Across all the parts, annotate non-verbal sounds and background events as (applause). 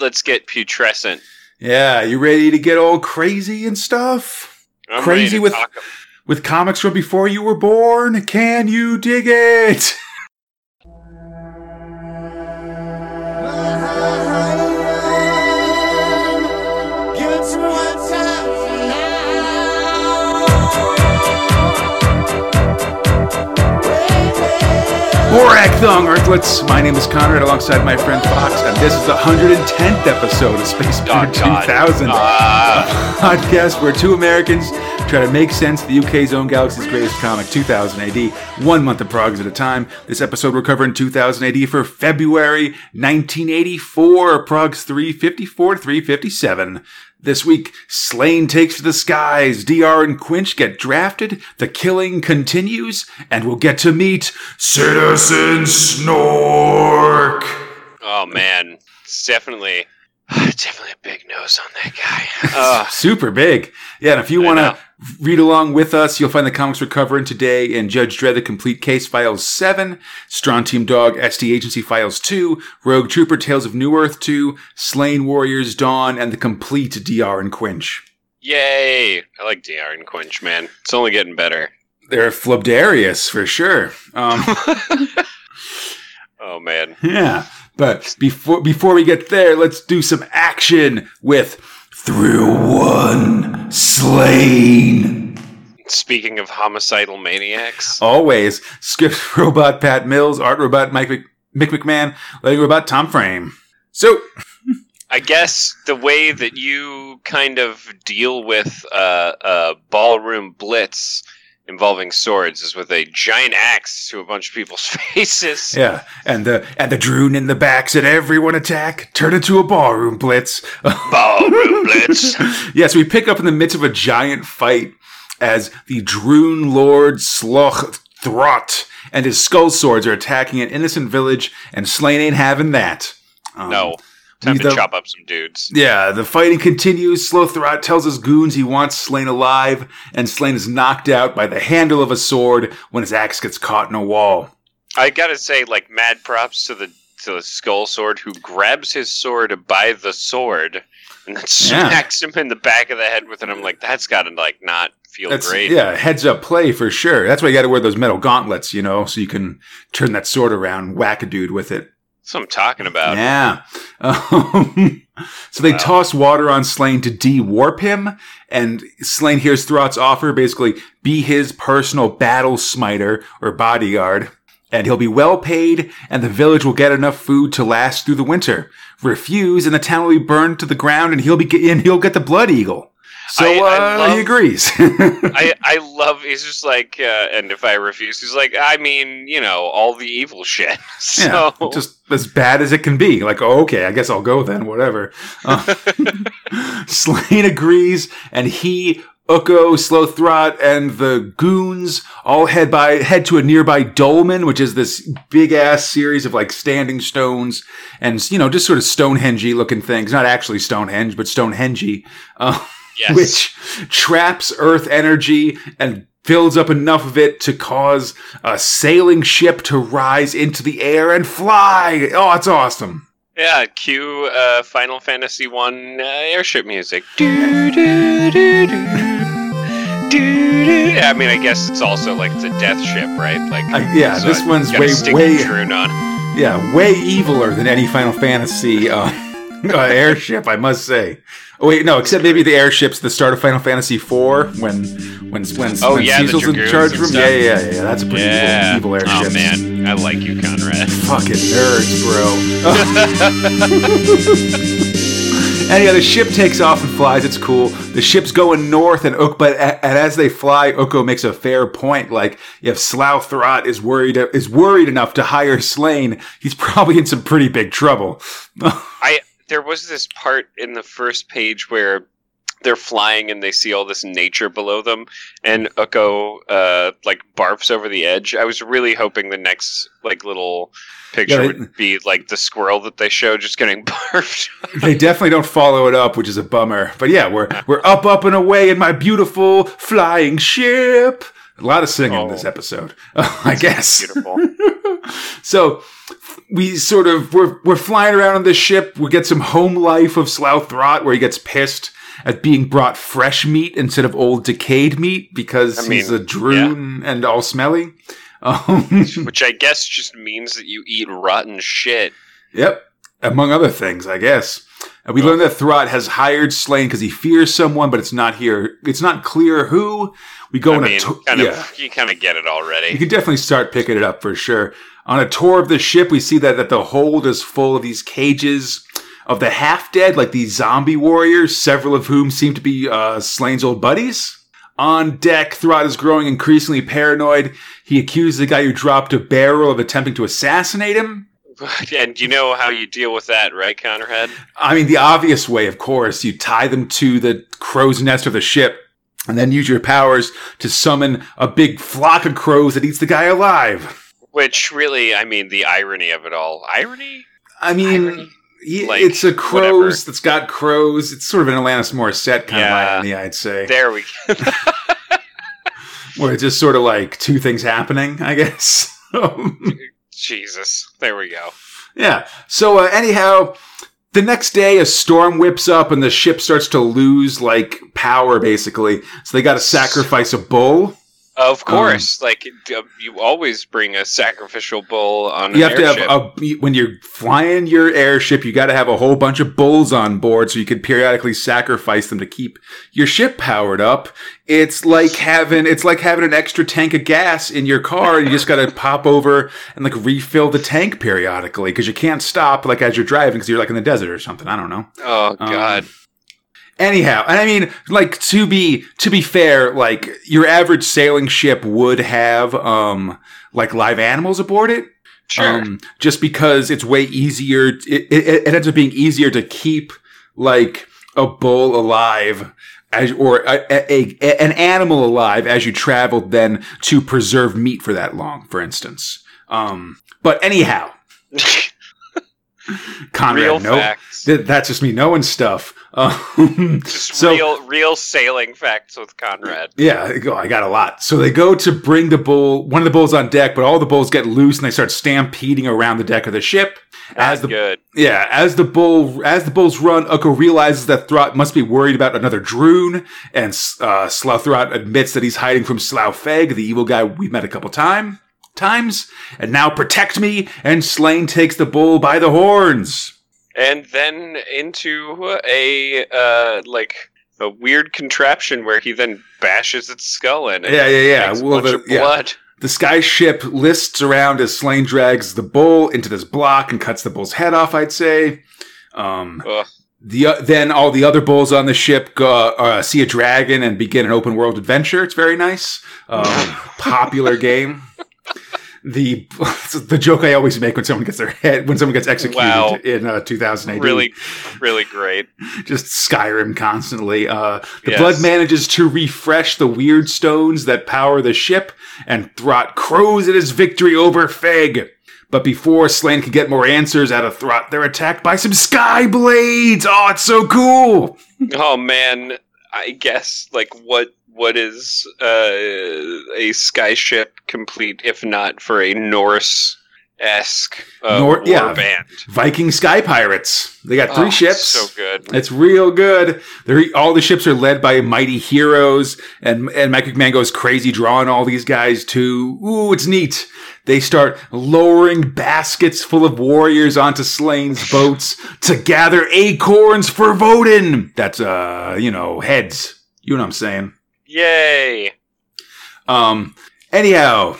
let's get putrescent. Yeah, you ready to get all crazy and stuff? I'm Crazy with- With comics from before you were born? Can you dig it? (laughs) Borag Thungg Earthlets. My name is Conrad alongside my friend Fox, and this is the 110th episode of Space God. 2000 Ah. (laughs) podcast where two Americans try to make sense of the UK's own galaxy's greatest comic, 2000 AD, one month of progress at a time. This episode we're covering 2000 AD for February 1984, progs 354 to 357. This week, Sláine takes to the skies, DR and Quinch get drafted, the killing continues, and we'll get to meet Citizen Snork. oh man, it's definitely, (sighs) definitely a big nose on that guy. (laughs) Uh, Super big. Yeah, and if you want to read along with us, you'll find the comics we're covering today in Judge Dredd The Complete Case Files 7, Strontium Dog SD Agency Files 2, Rogue Trooper Tales of New Earth 2, Sláine Warriors Dawn, and the complete DR and Quinch. yay! I like Dr. and Quinch, man. It's only getting better. They're Flubdarius for sure. Um, (laughs) Oh man, (laughs) yeah, but before before we get there, let's do some action with Thrill One Sláine. speaking of homicidal maniacs, Always. Script (laughs) robot Pat Mills, art robot Mike Mc- Mick McMahon, lighting robot Tom Frame. So, (laughs) I guess the way that you kind of deal with uh, a ballroom blitz involving swords is with a giant axe to a bunch of people's (laughs) faces. yeah, and the and the Drune in the back said everyone attack, turn into a ballroom blitz. (laughs) Ballroom blitz. (laughs) yes, we pick up in the midst of a giant fight as the Drune Lord Slough Throt and his skull swords are attacking an innocent village, and Sláine ain't having that. Um, No, time to the- chop up some dudes. Yeah, the fighting continues. Slow Slough Throt tells his goons he wants Sláine alive, and Sláine is knocked out by the handle of a sword when his axe gets caught in a wall. I gotta say, like, mad props to the to the skull sword who grabs his sword by the sword and then smacks him in the back of the head with it. I'm like, that's gotta like not feel That's great. yeah, heads up play for sure. That's why you got to wear those metal gauntlets, you know, so you can turn that sword around, whack a dude with it. That's what I'm talking about. Yeah. (laughs) Um, so they Wow. toss water on Sláine to de-warp him, and Sláine hears Throt's offer, basically be his personal battle smiter or bodyguard, and he'll be well paid, and the village will get enough food to last through the winter. Refuse, and the town will be burned to the ground, and he'll be and he'll get the Blood Eagle. So I- I uh, love- he agrees. (laughs) I, I love he's just like uh, and if I refuse he's like I mean you know all the evil shit (laughs) so Yeah, just as bad as it can be. Like, oh, okay, I guess I'll go then. Whatever. Uh, (laughs) Sláine agrees, and he, Ukko, Slothrot, and the goons all head by head to a nearby dolmen, which is this big ass series of like standing stones and you know just sort of Stonehenge looking things. Not actually Stonehenge, but Stonehenge. Uh, yes which traps Earth energy and fills up enough of it to cause a sailing ship to rise into the air and fly. Oh, it's awesome. yeah cue uh, Final Fantasy One uh, airship music do, do, do, do, do, do. I mean I guess it's also like it's a death ship right like Uh, yeah, so this one's got a way, way, Droon on. yeah, way eviler than any Final Fantasy uh, (laughs) uh, airship, I must say. Oh wait, no, except maybe the airships, the start of Final Fantasy IV when when when, Oh, when yeah, Cecil's in charge them. Yeah, yeah, yeah, yeah. That's a pretty Yeah. evil, evil airship. Oh man, I like you, Conrad. (laughs) Fucking nerds, bro. (laughs) Anyhow, the ship takes off and flies. It's cool. The ship's going north, and Ook, but and as they fly, Ukko makes a fair point. Like if Slough Throt is worried is worried enough to hire Sláine, he's probably in some pretty big trouble. (laughs) I there was this part in the first page where they're flying and they see all this nature below them, and Ukko uh, like barfs over the edge. I was really hoping the next like little picture Yeah, they- would be like the squirrel that they show just getting (laughs) barfed. they definitely don't follow it up, which is a bummer. But yeah, we're we're up, up and away in my beautiful flying ship. A lot of singing Oh. (laughs) this episode, I guess. Beautiful. (laughs) So we sort of we're we're flying around on this ship. We get some home life of Slough Throt, where he gets pissed at being brought fresh meat instead of old decayed meat because I mean, he's a Drune and all smelly. (laughs) Um, Which I guess just means that you eat rotten shit. Yep. Among other things, I guess. And we learn that Throt has hired Slain because he fears someone, but it's not here. It's not clear who. We go I on mean, a tour. kind Yeah. of, you kind of get it already. You can definitely start picking it up for sure. On a tour of the ship, we see that, that the hold is full of these cages of the half dead, like these zombie warriors, several of whom seem to be uh, Sláine's old buddies. On deck, Throt is growing increasingly paranoid. He accuses the guy who dropped a barrel of attempting to assassinate him. (laughs) And you know how you deal with that, right, Counterhead? I mean, the obvious way, of course, you tie them to the crow's nest of the ship and then use your powers to summon a big flock of crows that eats the guy alive. Which really, I mean, the irony of it all. Irony? I mean, Irony? yeah, Like, it's a crows whatever. that's got crows. It's sort of an Alanis Morissette kind Yeah. of irony, I'd say. There we go. (laughs) Where it's just sort of like two things happening, I guess. (laughs) Jesus. There we go. Yeah. So uh, anyhow, the next day a storm whips up and the ship starts to lose like power basically. So they got to sacrifice a bull. Of course. like, uh, you always bring a sacrificial bull on You have to have a when you're flying your airship, you got to have a whole bunch of bulls on board so you can periodically sacrifice them to keep your ship powered up. It's like having it's like having an extra tank of gas in your car and you just got to pop over and like refill the tank periodically because you can't stop like as you're driving because you're like in the desert or something. I don't know. oh, Um, God. Anyhow, and I mean, like to be to be fair, like your average sailing ship would have um like live animals aboard it. sure. Um, just because it's way easier, it, it, it ends up being easier to keep like a bull alive as or a, a, a- an animal alive as you traveled than to preserve meat for that long, for instance. Um, but anyhow, (laughs) (laughs) Conrad, real no, facts. th- that's just me knowing stuff. (laughs) Um, Just so real, real sailing facts with Conrad. yeah, I go- I got a lot. So they go to bring the bull, one of the bulls on deck, but all the bulls get loose and they start stampeding around the deck of the ship. As the good. yeah, as the bull as the bulls run, Ukko realizes that Throt must be worried about another Drune, and uh, Slough Throt admits that he's hiding from Slough Feg, the evil guy we met a couple time times. And now protect me, and Sláine takes the bull by the horns. and then into a uh like a weird contraption where he then bashes its skull in. Yeah, yeah, yeah. Well, the- of yeah. blood. The sky ship lists around as Sláine drags the bull into this block and cuts the bull's head off. I'd say. Um, Ugh. the uh, then all the other bulls on the ship go, uh, see a dragon and begin an open world adventure. It's very nice. Um, (laughs) popular game. The (laughs) the joke I always make when someone gets their head when someone gets executed Wow. in uh, 2008 Really, really great. just Skyrim constantly. Uh, the Yes. blood manages to refresh the weird stones that power the ship, and Throt crows at his victory over Feg. But before Sláine can get more answers out of Throt, they're attacked by some sky blades. Oh, it's so cool! Oh man, I guess like what what is uh, a skyship complete if not for a Norse esque uh, Nor- war yeah. band? Viking sky pirates. They got three Oh, ships. So good. It's real good. They're, all the ships are led by mighty heroes, and and Mike McMahon goes crazy drawing all these guys too. Ooh, it's neat. They start lowering baskets full of warriors onto Sláine's (laughs) boats to gather acorns for Vodin. That's uh, you know, heads. You know what I'm saying? Yay! Um, anyhow.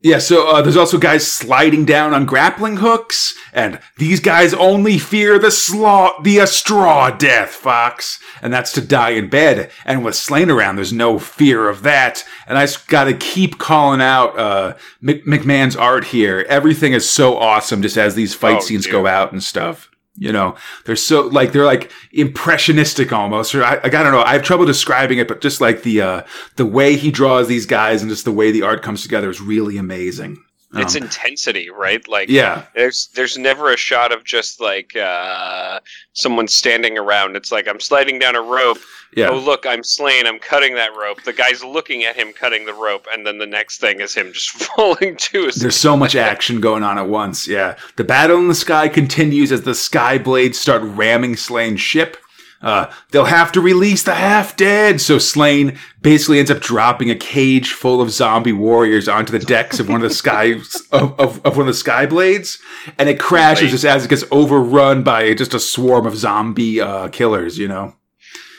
Yeah, so uh, there's also guys sliding down on grappling hooks, and these guys only fear the slaw, the uh, straw death, Fox, and that's to die in bed. And with Sláine around, there's no fear of that. And I just got to keep calling out uh, Mc- McMahon's art here. Everything is so awesome, just as these fight Oh, scenes dude. go out and stuff. You know, they're so like they're like impressionistic almost. Or I, I don't know. I have trouble describing it, but just like the uh, the way he draws these guys and just the way the art comes together is really amazing. It's Um, intensity, right? Like yeah, there's there's never a shot of just like uh someone's standing around. It's like I'm sliding down a rope. Yeah. Oh look, I'm slain. I'm cutting that rope. The guy's looking at him cutting the rope, and then the next thing is him just (laughs) falling to his. There's so much action going on at once. Yeah. The battle in the sky continues as the sky blades start ramming Sláine's ship. Uh, they'll have to release the half dead. So Sláine basically ends up dropping a cage full of zombie warriors onto the decks of one of the (laughs) sky of, of, of one of the sky blades, and it crashes just as it gets overrun by just a swarm of zombie uh, killers. You know.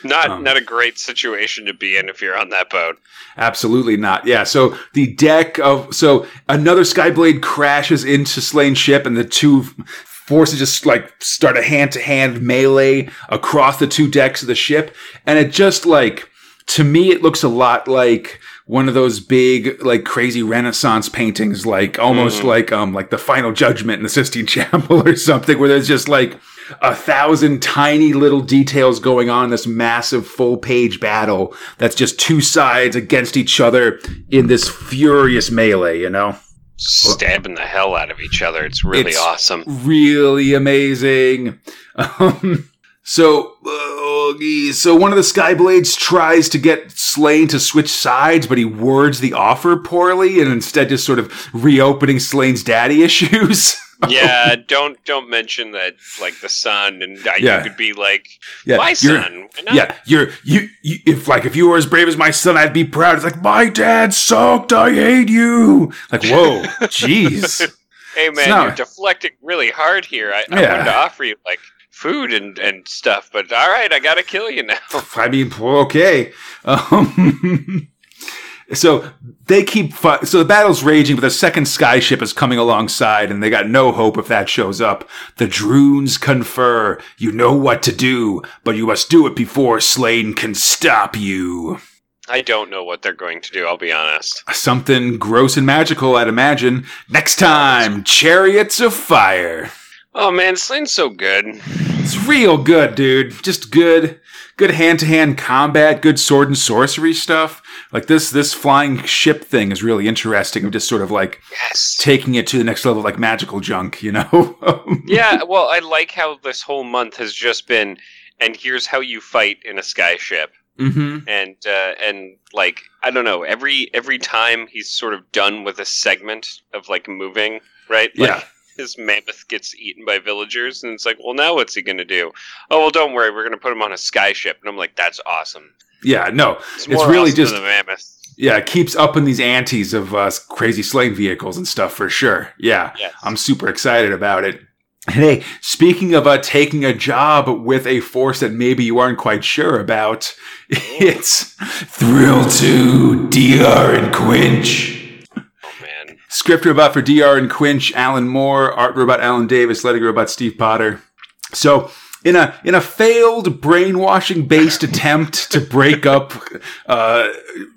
not um, not a great situation to be in if you're on that boat. Absolutely not. Yeah. So the deck of so another Skyblade crashes into Sláine's ship, and the two forces just like start a hand to hand melee across the two decks of the ship, and it just like to me it looks a lot like one of those big like crazy renaissance paintings like almost Mhm. like um like the final judgment in the sistine (laughs) chapel or something where there's just like a thousand tiny little details going on in this massive full page battle that's just two sides against each other in this furious melee, you know? Stabbing the hell out of each other. It's really It's- awesome. Really amazing. Um, so, uh, so one of the Skyblades tries to get Sláine to switch sides, but he words the offer poorly and instead just sort of reopening Sláine's daddy (laughs) issues. Yeah, don't don't mention that like the son and uh, Yeah. you could be like yeah, my you're- son. Not? Yeah, you're you, you. If like if you were as brave as my son, I'd be proud. It's like my dad sucked. I hate you. Like whoa, (laughs) jeez. Hey man, not- you're deflecting really hard here. I, I Yeah. wanted to offer you like food and, and stuff, but all right, I gotta kill you now. I mean, okay. Um, (laughs) so they keep fi- so the battle's raging, but the second skyship is coming alongside, and they got no hope if that shows up. The Drunes confer. You know what to do, but you must do it before Sláine can stop you. I don't know what they're going to do. I'll be honest. Something gross and magical, I'd imagine. Next time, Chariots of Fire. Oh man, Sláine's so good. It's real good, dude. Just good, good hand-to-hand combat, good sword and sorcery stuff. Like this, this flying ship thing is really interesting. I'm just sort of like Yes. taking it to the next level, like magical junk, you know? (laughs) yeah, well, I like how this whole month has just been, and here's how you fight in a skyship. hmm and uh, and like I don't know every every time he's sort of done with a segment of like moving right like Yeah. His mammoth gets eaten by villagers and it's like well now what's he gonna do oh well don't worry we're gonna put him on a skyship and I'm like that's awesome Yeah, no, it's, It's really awesome just- the mammoth yeah, it keeps up in these antes of uh, crazy slaying vehicles and stuff for sure. Yeah, yes I'm super excited about it. And hey, speaking of uh, taking a job with a force that maybe you aren't quite sure about, (laughs) it's Thrill 2 DR and Quinch. Script robot for DR and Quinch, Alan Moore, art robot Alan Davis, letting robot Steve Potter. So, in a in a failed brainwashing based (laughs) attempt to break up uh,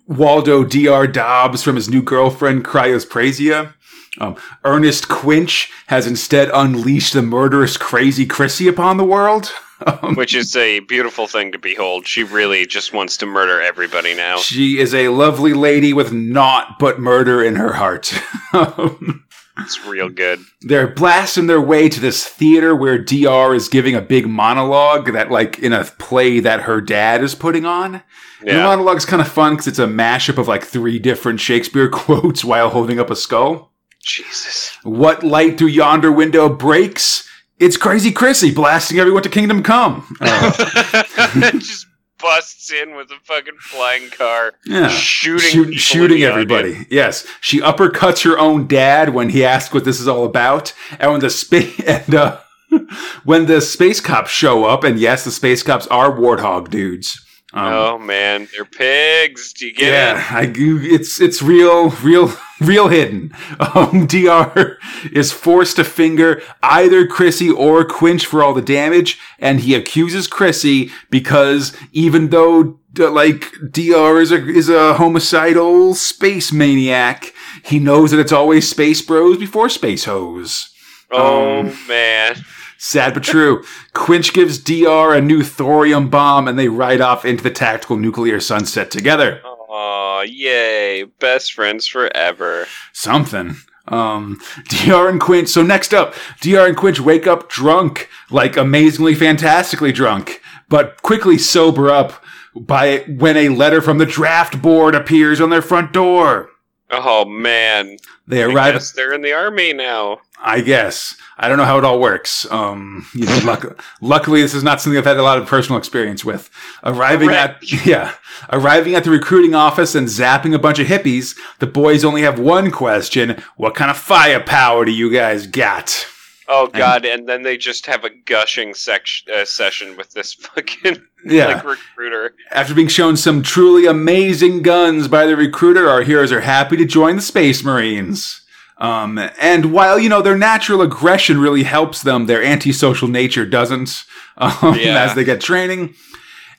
Waldo Dr. Dobbs from his new girlfriend Chrysoprasia, um, Ernest Quinch has instead unleashed the murderous crazy Chrissy upon the world. (laughs) Um, which is a beautiful thing to behold she really just wants to murder everybody now she is a lovely lady with naught but murder in her heart. (laughs) Um, it's real good they're blasting their way to this theater where DR is giving a big monologue that, like, in a play that her dad is putting on. And the yeah monologue's kind of fun because it's a mashup of like three different Shakespeare (laughs) quotes while holding up a skull. Jesus What light through yonder window breaks? It's Crazy Chrissy blasting everyone to Kingdom Come. Uh, (laughs) just busts in with a fucking flying car yeah. shooting Shoot- shooting everybody. audience. Yes, she uppercuts her own dad when he asks what this is all about, and when the space (laughs) and uh, (laughs) when the space cops show up, and yes, the space cops are warthog dudes. Um, oh man, they're pigs. Do you get it? yeah, I, it's it's real, real, (laughs) real hidden. (laughs) Um, Dr. is forced to finger either Chrissy or Quinch for all the damage, and he accuses Chrissy because even though like Dr. is a is a homicidal space maniac, he knows that it's always space bros before space hoes. Oh Um, man, Sad but true. Quinch gives DR a new thorium bomb, and they ride off into the tactical nuclear sunset together. oh yay, best friends forever. Something. Um, Dr. and Quinch. So next up, Dr. and Quinch wake up drunk, like amazingly, fantastically drunk, but quickly sober up by when a letter from the draft board appears on their front door. Oh man, They I arrive. guess they're in the army now. I guess. I don't know how it all works. Um, you know, (laughs) luck- luckily, this is not something I've had a lot of personal experience with. Arriving at, (laughs) yeah, arriving at the recruiting office and zapping a bunch of hippies, the boys only have one question. What kind of firepower do you guys got? Oh god, and then they just have a gushing section uh, session with this (laughs) fucking Yeah. like recruiter. After being shown some truly amazing guns by the recruiter, our heroes are happy to join the Space Marines. Um, and while, you know, their natural aggression really helps them, their antisocial nature doesn't, (laughs) um, Yeah. as they get training.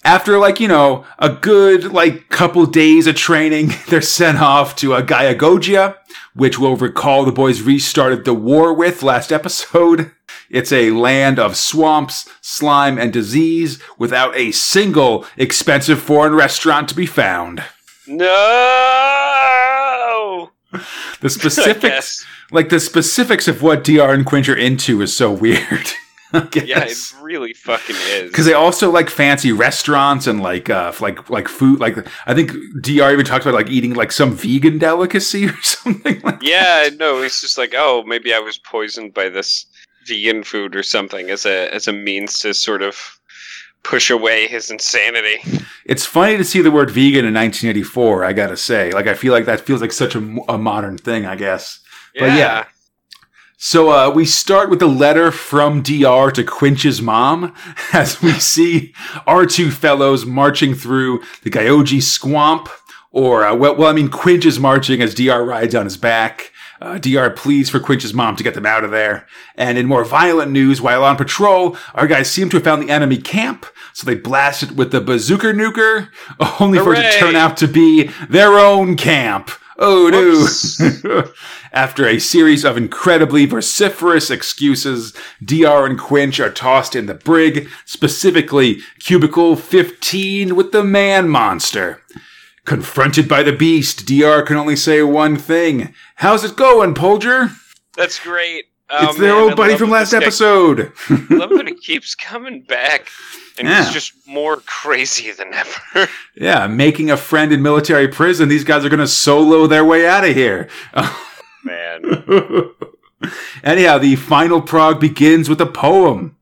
After, like, you know, a good, like, couple days of training, (laughs) they're sent off to a Gaiagogia, which we'll recall the boys restarted the war with last episode. (laughs) It's a land of swamps, slime, and disease without a single expensive foreign restaurant to be found. No. The (laughs) specifics, like the specifics of what DR and Quinch are into is so weird. (laughs) Yeah, it really fucking is. Because they also like fancy restaurants and like uh like like food like I think DR even talks about like eating like some vegan delicacy (laughs) or something like yeah, no, it's just like, oh, maybe I was poisoned by this vegan food or something as a as a means to sort of push away his insanity. It's funny to see the word vegan in 1984. I gotta say, like I feel like that feels like such a, a modern thing. I guess. But yeah. So uh, we start with a letter from DR to Quinch's mom (laughs) as we see our two fellows marching through the Gyoji swamp. Or, uh, well, well, I mean, Quinch is marching as DR rides on his back. Uh, DR pleads for Quinch's mom to get them out of there. And in more violent news, while on patrol, our guys seem to have found the enemy camp, so they blast it with the bazooka nuker, (laughs) only for it to turn out to be their own camp. Oh no. (laughs) After a series of incredibly vociferous excuses, DR and Quinch are tossed in the brig, specifically cubicle 15 with the man monster. Confronted by the beast, DR can only say one thing. How's it going, Polger? That's great. Oh, it's their man, old I buddy from last episode. I (laughs) love that he keeps coming back, and Yeah. he's just more crazy than ever. (laughs) yeah, making a friend in military prison. These guys are going to solo their way out of here. Man, (laughs) Anyhow, the final prog begins with a poem.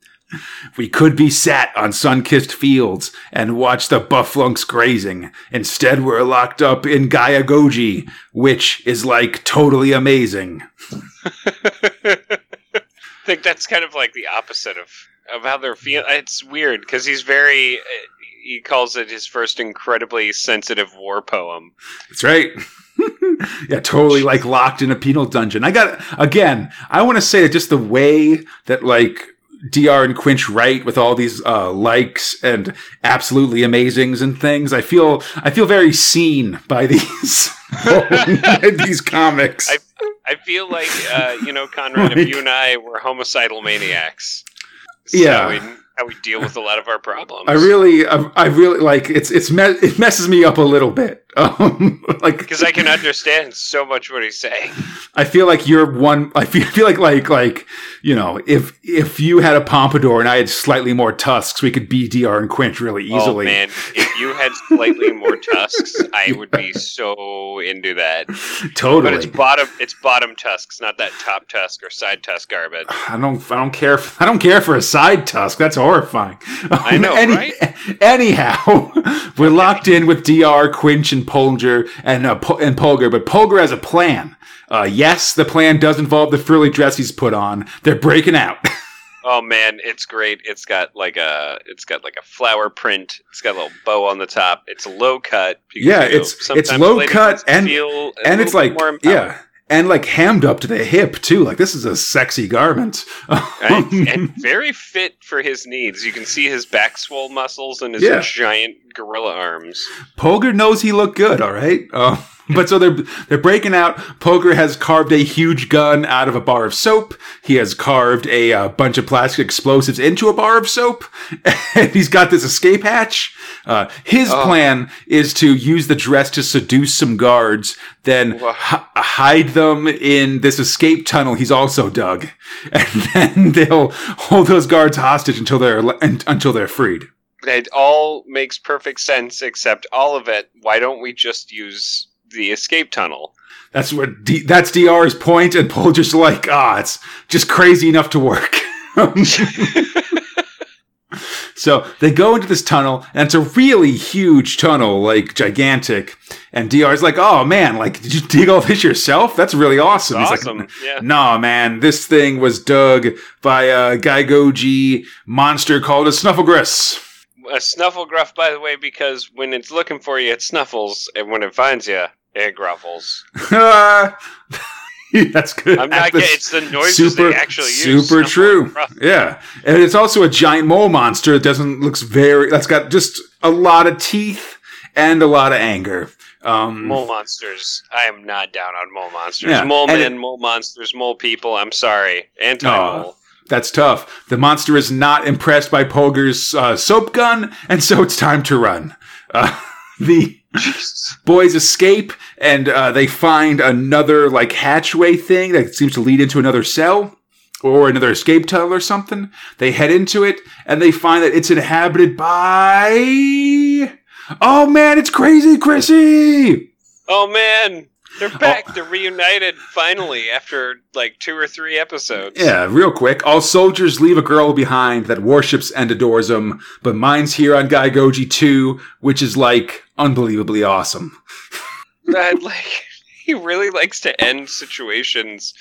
We could be sat on sun-kissed fields and watch the bufflunks grazing. Instead, we're locked up in Gaia Goji, which is like totally amazing. I (laughs) think that's kind of like the opposite of of how they're feeling. It's weird because he's very. He calls it his first incredibly sensitive war poem. That's right. (laughs) yeah, totally like locked in a penal dungeon. I got again. I want to say that just the way that like Dr. and Quinch write with all these uh, likes and absolutely amazings and things. I feel I feel very seen by (laughs) these these comics. I- I feel like uh, you know, Conrad, Like- if you and I were homicidal maniacs, Yeah. how we, how we deal with a lot of our problems. I really, I, I really like it's it's me- it messes me up a little bit. Um, (laughs) like because I can understand so much what he's saying. I feel like you're one. I feel, feel like like like you know if if you had a pompadour and I had slightly more tusks, we could be Dr. and Quinch really Oh easily. man, if you had slightly more tusks, I (laughs) would be so into that. Totally. But it's bottom, it's bottom tusks, not that top tusk or side tusk garbage. I don't. I don't care. I don't care for a side tusk. That's horrifying. I (laughs) know, right? Anyhow, (laughs) we're locked in with Dr. Quinch and Polger and uh, Pol- and Polger, but Polger has a plan. Uh, yes, the plan does involve the frilly dress he's put on. They're breaking out. (laughs) Oh man, it's great. It's got like a, it's got like a flower print. It's got a little bow on the top. It's low cut. Yeah, it's- it's low cut and- feel and it's like yeah, and like hammed up to the hip too. Like this is a sexy garment. Right? and (laughs) very fit for his needs. You can see his back swole muscles and his Yeah. giant gorilla arms. Polger knows he looked good. All right. Uh, (laughs) but so they're they're breaking out. Poker has carved a huge gun out of a bar of soap. He has carved a uh, bunch of plastic explosives into a bar of soap, (laughs) and he's got this escape hatch. Uh, his Oh. plan is to use the dress to seduce some guards, then h- hide them in this escape tunnel he's also dug, (laughs) and then they'll hold those guards hostage until they're until they're freed. It all makes perfect sense, except all of it. Why don't we just use the escape tunnel? That's what D- that's Dr's point, and Paul just like ah, it's just crazy enough to work. (laughs) so they go into this tunnel, and it's a really huge tunnel, like gigantic. And Dr's like, "Oh man, like did you dig all this yourself? That's really awesome." He's awesome. like, yeah. "Nah, man, this thing was dug by a Geigoji monster called a Snufflegruff." A snufflegruff, by the way, because when it's looking for you, it snuffles, and when it finds you, it gruffles. (laughs) That's good. I'm not getting. It's the noises super- they actually use. super true. Yeah, and it's also a giant mole monster that doesn't looks very. That's got just a lot of teeth and a lot of anger. Um, Mole monsters. I am not down on mole monsters. Yeah, Mole and men, it- mole monsters, mole people. I'm sorry. Anti mole. that's tough. The monster is not impressed by Polgar's uh, soap gun, and so it's time to run. Uh, (laughs) the boys escape, and uh, they find another like hatchway thing that seems to lead into another cell. Or another escape tunnel or something. They head into it and they find that it's inhabited by. Oh man, it's crazy, Chrissy! oh man, they're oh. back. They're reunited finally after like two or three episodes. Yeah, real quick. All soldiers leave a girl behind that worships and adores them, but mine's here on Gaigoji 2, which is like unbelievably awesome. (laughs) That like (laughs) he really likes to end situations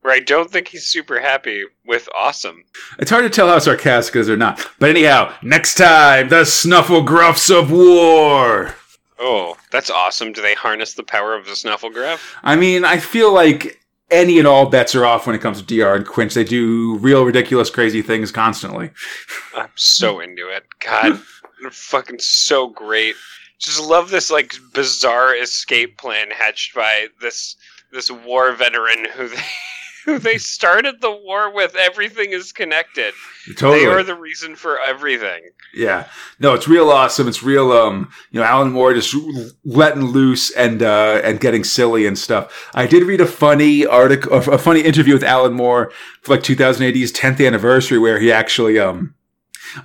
where I don't think he's super happy with awesome. It's hard to tell how sarcastic is or not. But anyhow, next time, the Snuffle Gruffs of War! Oh, that's awesome. Do they harness the power of the Snufflegruff? I mean, I feel like any and all bets are off when it comes to DR and Quinch. They do real, ridiculous, crazy things constantly. (laughs) I'm so into it. God, (laughs) they're fucking so great. Just love this like bizarre escape plan hatched by this this war veteran who they who (laughs) they (laughs) started the war with. Everything is connected. Totally. They are the reason for everything. Yeah. No, it's real awesome. It's real um, you know, Alan Moore just letting loose and uh and getting silly and stuff. I did read a funny article a funny interview with Alan Moore for like 2080's 10th anniversary where he actually um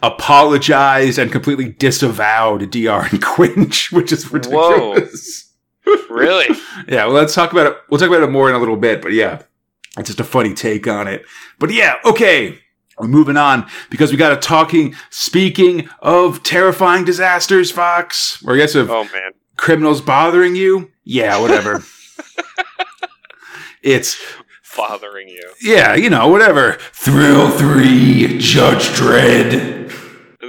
apologized and completely disavowed DR and Quinch, (laughs) which is ridiculous. Really? Yeah, well, let's talk about it. We'll talk about it more in a little bit, but yeah, it's just a funny take on it. But yeah, okay. We're moving on because we got a talking, speaking of terrifying disasters, Fox, or I guess of Oh man. criminals bothering you. Yeah, whatever. (laughs) it's, Bothering you. yeah, you know, whatever. Thrill 3, Judge Dredd.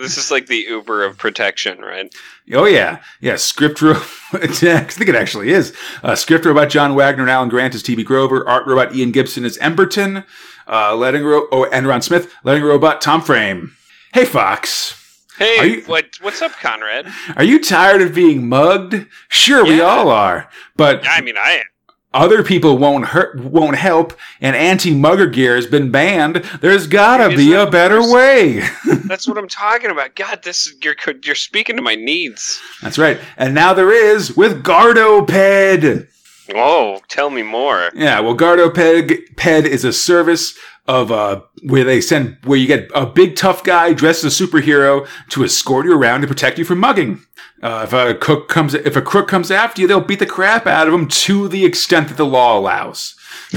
This is like the Uber of protection, right? Oh yeah, yeah. Script ro- (laughs) I think it actually is. Uh, script robot John Wagner and Alan Grant as TB Grover. Art robot Ian Gibson as Emberton. Uh, letting ro- oh, and Ron Smith. Letting robot Tom Frame. Hey Fox, Hey, you- what what's up, Conrad? are you tired of being mugged? Sure, we all are. But I mean, I am. Other people won't hurt, won't help, and anti-mugger gear has been banned. There's gotta be a better way. (laughs) That's what I'm talking about. God, this you're you're speaking to my needs. That's right. And now there is with Gardoped. Oh, tell me more. Yeah, well, Gardoped Ped is a service of uh, where they send where you get a big tough guy dressed as a superhero to escort you around to protect you from mugging. Uh, if a cook comes, if a crook comes after you, they'll beat the crap out of him to the extent that the law allows. (laughs)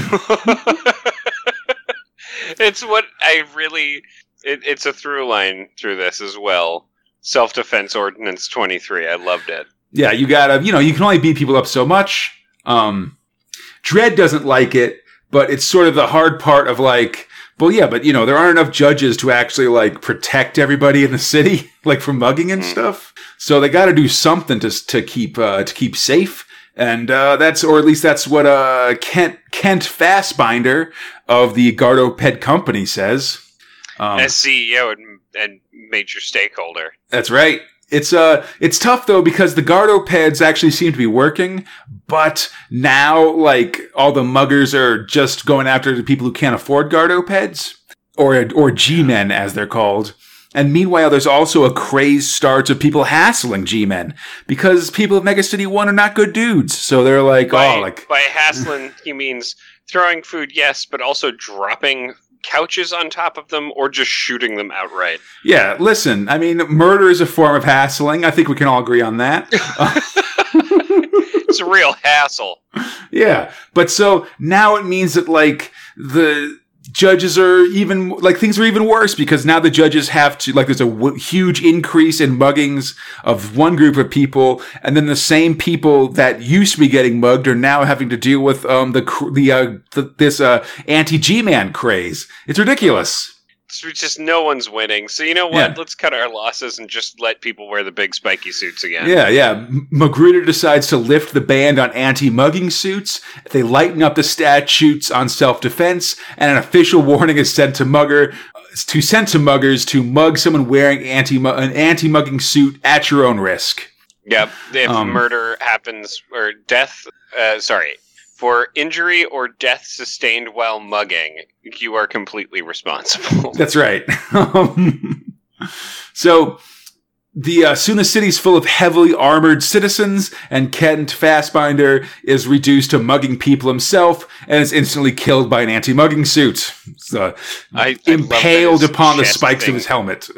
it's what I really. It, it's a through line through this as well. Self defense ordinance twenty three. I loved it. Yeah, you gotta, you know, you can only beat people up so much. Um, Dredd doesn't like it, but it's sort of the hard part of like, well, yeah, but you know, there aren't enough judges to actually like protect everybody in the city, (laughs) like from mugging and Mhm. stuff. So they got to do something to to keep uh, to keep safe. And uh, that's, or at least that's what uh, Kent Kent Fastbinder of the Gardoped Company says. Um, As CEO and, and major stakeholder. that's right. It's uh, it's tough though because the Gardopeds actually seem to be working, but now like all the muggers are just going after the people who can't afford Gardopeds or or G-men as they're called. And meanwhile, there's also a craze starts of people hassling G-men because people of Mega City One are not good dudes. So they're like, By, oh, like by hassling, he means throwing food, yes, but also dropping couches on top of them or just shooting them outright. yeah. Listen, I mean, murder is a form of hassling. I think we can all agree on that. (laughs) It's a real hassle. (laughs) Yeah, but so now it means that like the judges are even like things are even worse because now the judges have to like there's a w- huge increase in muggings of one group of people and then the same people that used to be getting mugged are now having to deal with um the the, uh, the this uh anti G-man craze. It's ridiculous. It's just no one's winning. So you know what? Yeah. Let's cut our losses and just let people wear the big spiky suits again. Yeah, yeah. McGruder decides to lift the ban on anti-mugging suits. They lighten up the statutes on self-defense, and an official warning is sent to mugger to send to muggers to mug someone wearing anti an anti-mugging suit at your own risk. Yep. If Um, murder happens or death, uh, sorry, for injury or death sustained while mugging, you are completely responsible. (laughs) That's right. (laughs) So the uh, Suna city's full of heavily armored citizens, and Kent Fastbinder is reduced to mugging people himself and is instantly killed by an anti-mugging suit. So, I- I impaled upon the spikes thing- of his helmet.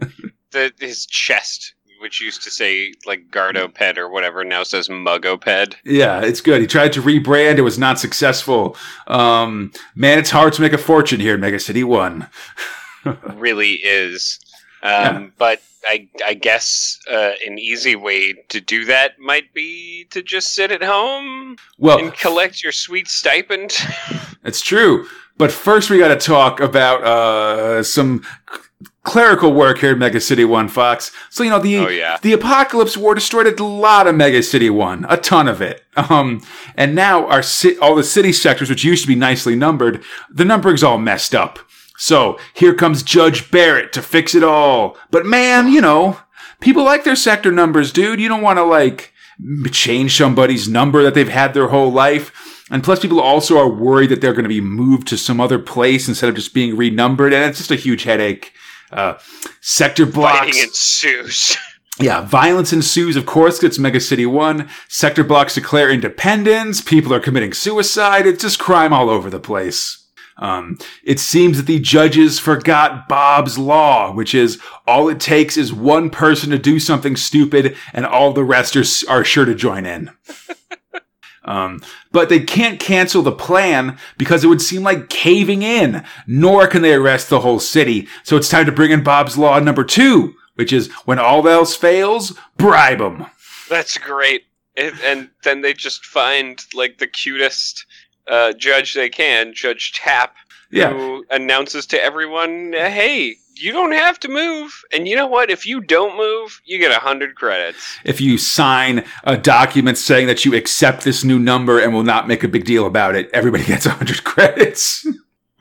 (laughs) the, his chest, which used to say like Gardoped or whatever, now says Muggoped. yeah, it's good. He tried to rebrand; it was not successful. Um, man, it's hard to make a fortune here in Mega City One. (laughs) really is. Um, Yeah. But I, I guess uh, an easy way to do that might be to just sit at home Well, and collect your sweet stipend. (laughs) That's true. But first, we got to talk about uh, some clerical work here in Mega City One, Fox. So you know the Oh, yeah. the Apocalypse War destroyed a lot of Mega City One, a ton of it. Um, and now our ci- all the city sectors, which used to be nicely numbered, the numbering's all messed up. So here comes Judge Barrett to fix it all. But man, you know, people like their sector numbers, dude. You don't want to like change somebody's number that they've had their whole life. And plus, people also are worried that they're going to be moved to some other place instead of just being renumbered, and it's just a huge headache. Uh, sector blocks. Fighting ensues. (laughs) Yeah, violence ensues, of course, it's Mega City 1. Sector blocks declare independence. People are committing suicide. It's just crime all over the place. Um, it seems that the judges forgot Bob's Law, which is all it takes is one person to do something stupid and all the rest are, are sure to join in. (laughs) Um, but they can't cancel the plan because it would seem like caving in, nor can they arrest the whole city. So it's time to bring in Bob's Law number two, which is when all else fails, bribe them. That's great. And, and then they just find like the cutest uh, judge they can, Judge Tap, Yeah. who announces to everyone, "Hey, you don't have to move, and you know what? If you don't move, you get a hundred credits." If you sign a document saying that you accept this new number and will not make a big deal about it, everybody (laughs) gets 100 credits.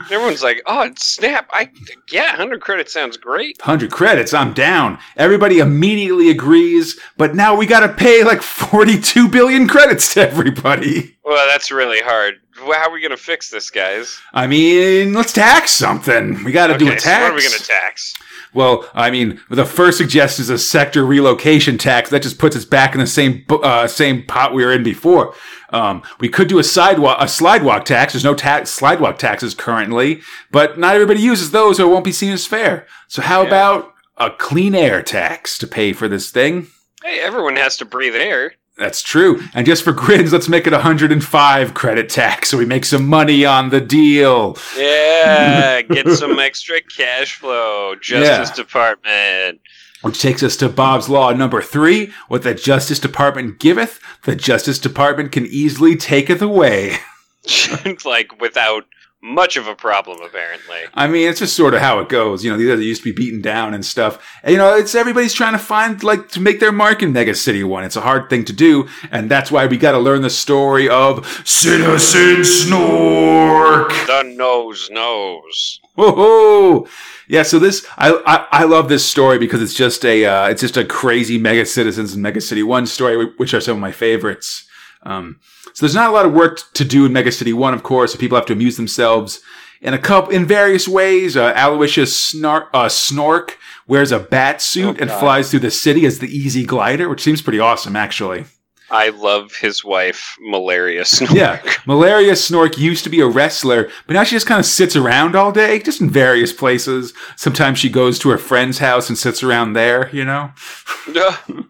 Everyone's like, "Oh, snap! I yeah, hundred credits sounds great." 100 credits, I'm down. Everybody immediately agrees, but now we gotta pay like 42 billion credits to everybody. Well, that's really hard. Well, How are we gonna fix this, guys? I mean, let's tax something. We gotta do a tax. so what are we gonna tax? Well, I mean, the first suggestion is a sector relocation tax. That just puts us back in the same uh, same pot we were in before. Um, we could do a sidewalk a slidewalk tax. There's no tax slidewalk taxes currently, but not everybody uses those, so it won't be seen as fair. So how Yeah. about a clean air tax to pay for this thing? Hey, everyone has to breathe air. That's true. And just for grins, let's make it 105 credit tax so we make some money on the deal. Yeah, (laughs) get some extra cash flow. Justice Department. Which takes us to Bob's Law number three. What the Justice Department giveth, the Justice Department can easily taketh away. (laughs) like without much of a problem, apparently. I mean, it's just sort of how it goes. You know, these others used to be beaten down and stuff. And, you know, it's everybody's trying to find, like, to make their mark in Mega City 1. It's a hard thing to do. And that's why we got to learn the story of Citizen Snork. The nose knows. Whoa! Yeah, so this I, I I love this story because it's just a uh, it's just a crazy Mega Citizens and Mega City One story, which are some of my favorites. Um, so there's not a lot of work to do in Mega City One, of course. So people have to amuse themselves in a couple in various ways. Uh, Aloysius Snark, uh, Snork wears a bat suit Oh, and flies through the city as the Easy Glider, which seems pretty awesome, actually. I love his wife, Malaria Snork. Yeah, Malaria Snork used to be a wrestler, but now she just kind of sits around all day, just in various places. Sometimes she goes to her friend's house and sits around there, you know? (laughs)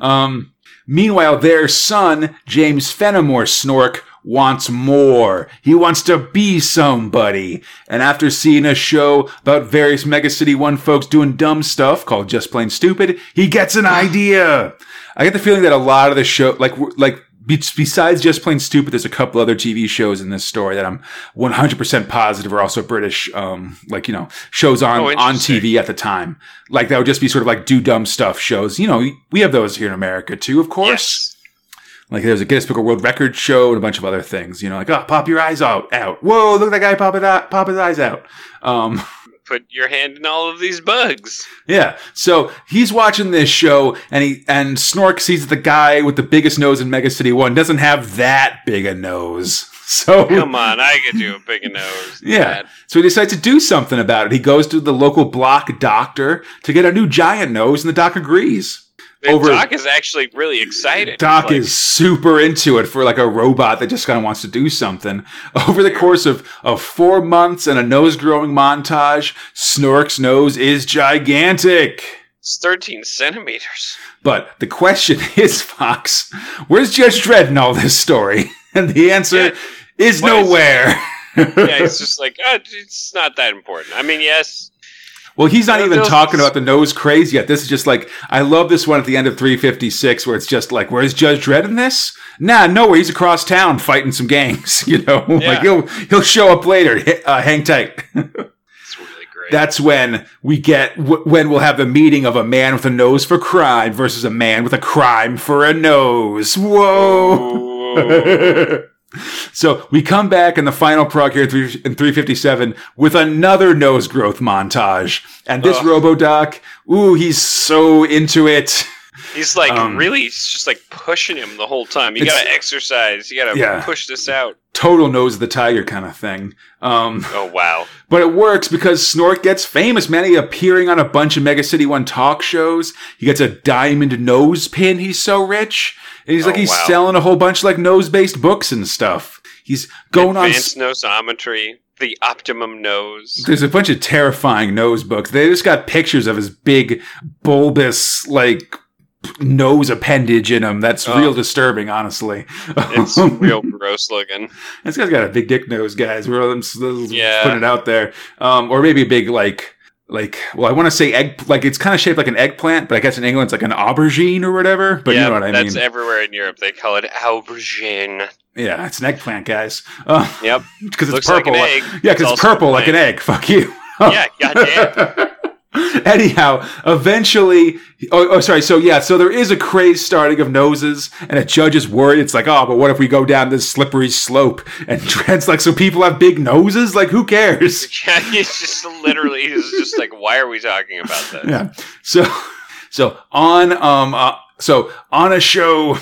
Um, meanwhile, their son, James Fenimore Snork, wants more. He wants to be somebody. And after seeing a show about various Mega City 1 folks doing dumb stuff called Just Plain Stupid, he gets an idea. I get the feeling that a lot of the show, like, like, besides Just Plain Stupid, there's a couple other TV shows in this story that I'm 100% positive are also British, um, like, you know, shows on, Oh, on. TV at the time. Like, that would just be sort of like do dumb stuff shows. You know, we have those here in America too, of course. yes. Like there's a Guinness Book of World Record show and a bunch of other things. You know, like oh, pop your eyes out, out. Whoa, look at that guy pop it out, pop his eyes out. Um, Put your hand in all of these bugs. yeah. So he's watching this show, and he and Snork sees the guy with the biggest nose in Mega City One doesn't have that big a nose. (laughs) So Come on, I could do a big nose. Yeah. So he decides to do something about it. He goes to the local block doctor to get a new giant nose, and the doc agrees. Over- Doc is actually really excited. Doc Like, is super into it for like a robot that just kind of wants to do something. (laughs) Over the course of, of four months and a nose growing montage, Snork's nose is gigantic. It's 13 centimeters. But the question (laughs) is, Fox, where's Judge Dredd in all this story? (laughs) And the answer Yeah. is nowhere. Yeah, it's just like, oh, it's not that important. I mean, yes, Well, he's not even talking about the nose craze yet. This is just like I love this one at the end of 356 where it's just like, where's Judge Dredd in this? Nah, nowhere. He's across town fighting some gangs. (laughs) You know, (laughs) Yeah. like he'll he'll show up later. Uh, hang tight. (laughs) really. That's when we get when we'll have the meeting of a man with a nose for crime versus a man with a crime for a nose. Whoa. So we come back in the final prog here in 357 with another nose growth montage. And this Ugh. RoboDoc, ooh, he's so into it. He's like Um, really, he's just like pushing him the whole time. You gotta exercise. You gotta Yeah. push this out. Total nose of the tiger kind of thing. Um, Oh wow. but it works because Snork gets famous, man. He appearing on a bunch of Mega City One talk shows. He gets a diamond nose pin. He's so rich. And he's like, Oh, he's wow. selling a whole bunch of like nose based books and stuff. He's going on. Advanced nosometry, the optimum nose. There's a bunch of terrifying nose books. They just got pictures of his big, bulbous, like, nose appendage in him. That's Oh. real disturbing, honestly. It's (laughs) real gross looking. This guy's got a big dick nose, guys. We're s- Yeah. putting it out there. Um, or maybe a big, like, like, well, I want to say egg, like, it's kind of shaped like an eggplant, but I guess in England it's like an aubergine or whatever. But yeah, you know what I that's mean. everywhere in Europe. They call it aubergine. yeah, it's an eggplant, guys. Uh, Yep. (laughs) because it's Looks like purple. egg. Yeah, because it's also purple like an egg. (laughs) Fuck you. Yeah, goddamn. (laughs) (laughs) Anyhow, eventually, oh, oh, sorry. So yeah, so there is a craze starting of noses, and a judge is worried. It's like, oh, but what if we go down this slippery slope? And (laughs) Trent's like, so people have big noses? Like, who cares? (laughs) Yeah, he's just literally he's just like, why are we talking about this? Yeah. So, so on, um, uh, so on a show,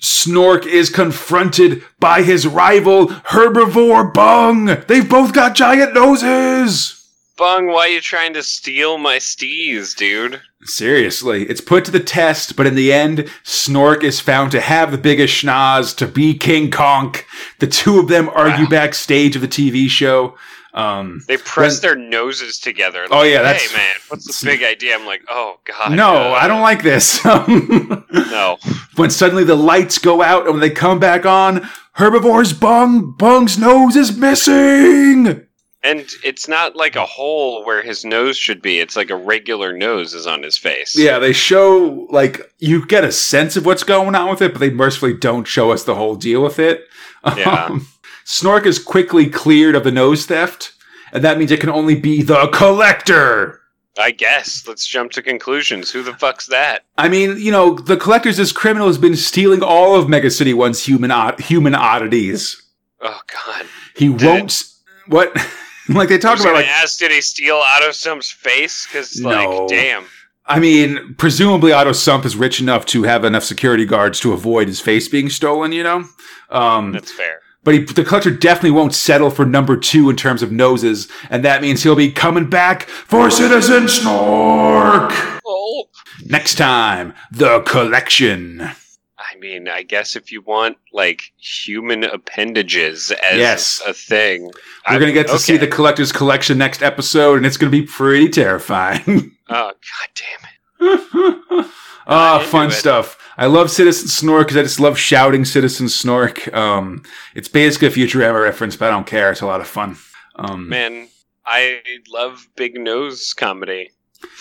Snork is confronted by his rival Herbivore Bung. They've both got giant noses. Bung, why are you trying to steal my stees, dude? Seriously, it's put to the test, but in the end, Snork is found to have the biggest schnoz to be King Kong. The two of them argue Wow. backstage of the TV show. Um, They press When- their noses together. Oh, yeah, that's- Hey man, what's the big idea? I'm like, oh god. no, uh, I don't like this. (laughs) No. when suddenly the lights go out and when they come back on, Herbivore's bung, Bung's nose is missing. And it's not like a hole where his nose should be. It's like a regular nose is on his face. Yeah, they show like you get a sense of what's going on with it, but they mercifully don't show us the whole deal with it. Yeah. Um, Snork is quickly cleared of the nose theft, and that means it can only be the collector. I guess. Let's jump to conclusions. Who the fuck's that? I mean, you know, the collector's this criminal has been stealing all of Mega City One's human od- human oddities. Oh god. He Did won't. s- What? (laughs) (laughs) like they talk about like ask, did he steal Otto Sump's face? Because No. like, damn. I mean, presumably Otto Sump is rich enough to have enough security guards to avoid his face being stolen, you know? Um, That's fair. but he, the collector definitely won't settle for number two in terms of noses, and that means he'll be coming back for Citizen Snork! Oh. Next time, the collection. I mean, I guess if you want like human appendages as Yes. a thing, We're I- going to get to see the collector's collection next episode, and it's going to be pretty terrifying. (laughs) Oh god damn it! (laughs) Ah, into fun it. stuff. I love Citizen Snork because I just love shouting Citizen Snork. Um, it's basically a Futurama reference, but I don't care. It's a lot of fun. Um, Man, I love big nose comedy.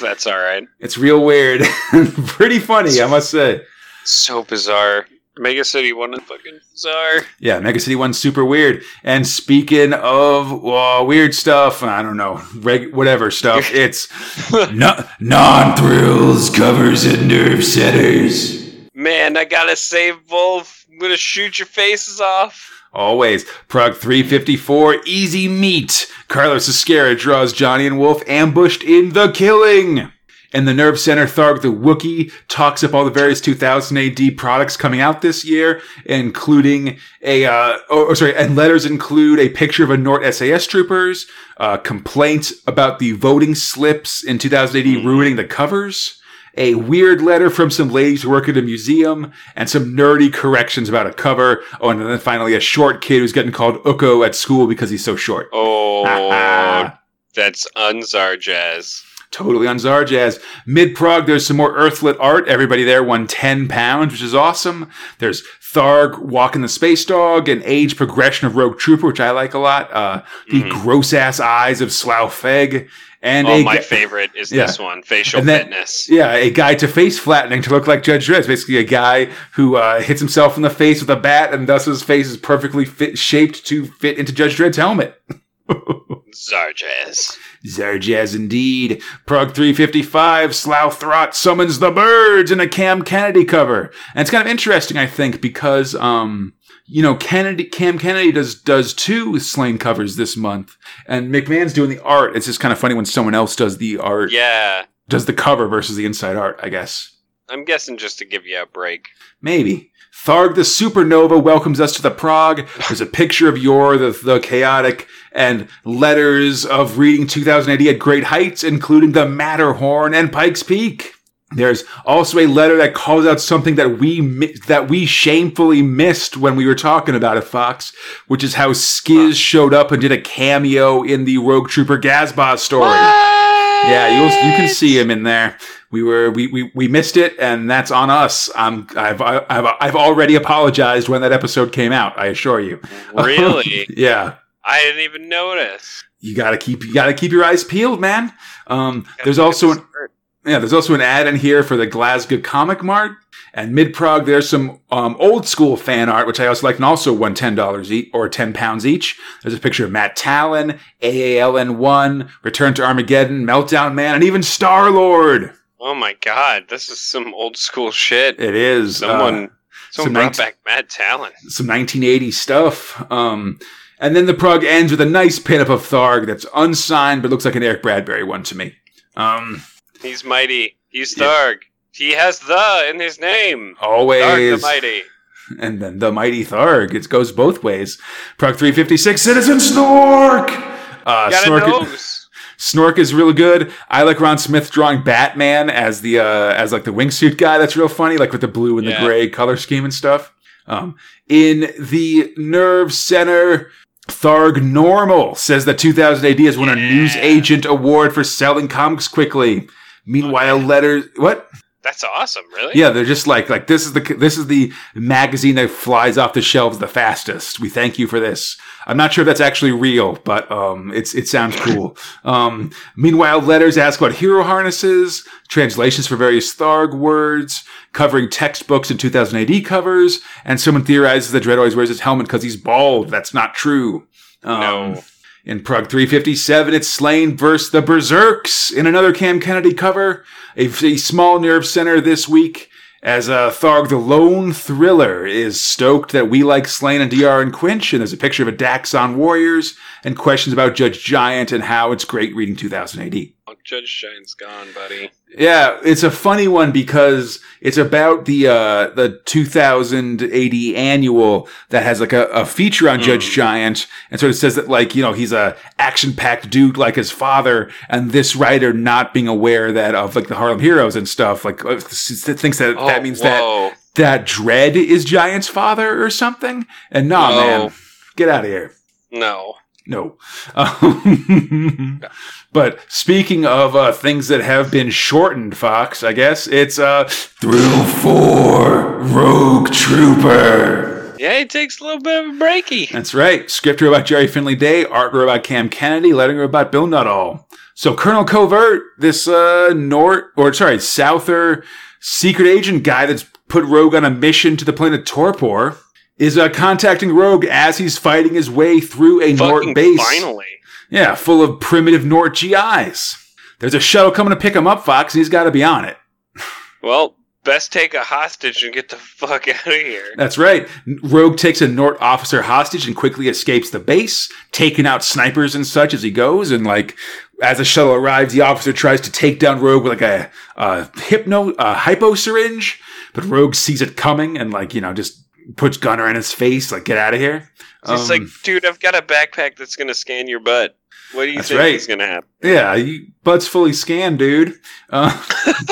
That's all right. it's real weird, (laughs) pretty funny, I must say. So bizarre. Mega City One is fucking bizarre. Yeah, Mega City One's super weird. And speaking of well, weird stuff, I don't know, reg- whatever stuff, (laughs) it's no- non-thrills, covers, and nerve centers. Man, I gotta save Wolf. I'm gonna shoot your faces off. Always. Prog 354, Easy Meat. Carlos Ezquerra draws Johnny and Wolf ambushed in The Killing. And the Nerve Center, Tharg the Wookiee talks up all the various 2000 AD products coming out this year, including a, uh, oh, oh, sorry, and letters include a picture of a Nort SAS troopers, uh, complaints about the voting slips in 2000 AD ruining the covers, a weird letter from some ladies who work at a museum, and some nerdy corrections about a cover. Oh, and then finally a short kid who's getting called Ukko at school because he's so short. Oh, (laughs) that's Unzar Jazz. Totally on Zarjazz. Mid Prog, there's some more Earthlet art. Everybody there won 10 pounds, which is awesome. There's Tharg walking the space dog, and age progression of Rogue Trooper, which I like a lot. Uh, the Mhm. gross ass eyes of Slough Feg. And Oh, my gu- favorite is Yeah. this one, facial then- fitness. yeah, a guide to face flattening to look like Judge Dredd. Basically a guy who uh, hits himself in the face with a bat, and thus his face is perfectly fit, shaped to fit into Judge Dredd's helmet. (laughs) Zarjazz. Zarjazz indeed. Prog 355, Slough Throt summons the birds in a Cam Kennedy cover. And it's kind of interesting, I think, because, um, you know, Kennedy, Cam Kennedy does, does two Sláine covers this month. And McMahon's doing the art. It's just kind of funny when someone else does the art, Yeah, does the cover versus the inside art, I guess. I'm guessing just to give you a break. Maybe. Tharg the Supernova welcomes us to the prog. There's a picture of Yor, the, the chaotic, and letters of reading 2000 AD at great heights, including the Matterhorn and Pikes Peak. There's also a letter that calls out something that we mi- that we shamefully missed when we were talking about it, Fox, which is how Skizz showed up and did a cameo in the Rogue Trooper Gazbot story. Yeah, you'll, you can see him in there. We were we, we, we missed it, and that's on us. Um, I've I've I've already apologized when that episode came out. I assure you. Really? (laughs) yeah, I didn't even notice. you gotta keep you gotta keep your eyes peeled, man. Um, there's also an yeah, there's also an ad in here for the Glasgow Comic Mart. And mid prog, there's some um, old school fan art, which I also like, and also won ten dollars each or ten pounds each. There's a picture of Matt Talon, AALN one, Return to Armageddon, Meltdown Man, and even Star Lord. Oh my god, this is some old school shit. It is uh, Someone, some someone brought nineteen- back Mad Talon. some 1980 stuff. Um, and then the prog ends with a nice pinup of Tharg that's unsigned, but looks like an Eric Bradbury one to me. Um, He's mighty. He's. Tharg. He has the in his name. Tharg the mighty. (laughs) and then the mighty Tharg. It goes both ways. Prog 356, Citizen Snork! Uh, Snork. Snork is (laughs) really good. I like Ron Smith drawing Batman as the uh, as like the wingsuit guy. That's real funny, like with the blue and Yeah. the gray color scheme and stuff. Um, in the nerve center, Tharg Normal says that 2000 AD has won a Yeah. news agent award for selling comics quickly. Meanwhile, letters what? That's awesome, really? Yeah, they're just like like this is the this is the magazine that flies off the shelves the fastest. We thank you for this. I'm not sure if that's actually real, but um, it's it sounds cool. Um, meanwhile, letters ask about hero harnesses, translations for various Tharg words, covering textbooks in 2000 AD covers, and someone theorizes that Dredd always wears his helmet because he's bald. That's not true. Um, No. In Prog 357, it's Sláine versus the Berserks in another Cam Kennedy cover. A, a small nerve center this week. As uh, Tharg the Lone Thriller is stoked that we like Sláine and DR and Quinch, and there's a picture of a Daxon Warriors and questions about Judge Giant and how it's great reading 2000 AD. Judge Giant's gone, buddy. Yeah, it's a funny one because it's about the uh the 2000 AD annual that has like a, a feature on Judge Mm. Giant and sort of says that like, you know, he's a action packed dude like his father and this writer not being aware that of like the Harlem Heroes and stuff like uh, thinks that that means that Oh, whoa. that Dredd is Giant's father or something. And nah, No. man, get out of here. No. No. (laughs) Um, but speaking of uh, things that have been shortened, Fox, I guess it's uh, Thrill 4 Rogue Trooper. Yeah, it takes a little bit of a breaky. That's right. Script about Gerry Finley-Day, art about Cam Kennedy, lettering about Bill Nuttall. So Colonel Covert, this uh, North, or sorry, Souther secret agent guy that's put Rogue on a mission to the planet Torpor, is uh, contacting Rogue as he's fighting his way through a Nort base. finally. Yeah, full of primitive Nort GIs. There's a shuttle coming to pick him up, Fox, and he's got to be on it. Well, best take a hostage and get the fuck (laughs) out of here. That's right. Rogue takes a Nort officer hostage and quickly escapes the base, taking out snipers and such as he goes. And like, as the shuttle arrives, the officer tries to take down Rogue with like a, a hypno, a hypo syringe, but Rogue sees it coming and like, you know, just puts gunner in his face, like, get out of here. He's Um, like, dude, I've got a backpack that's gonna scan your butt. What do you think right. is gonna happen? Yeah, you, butt's fully scanned, dude. Uh,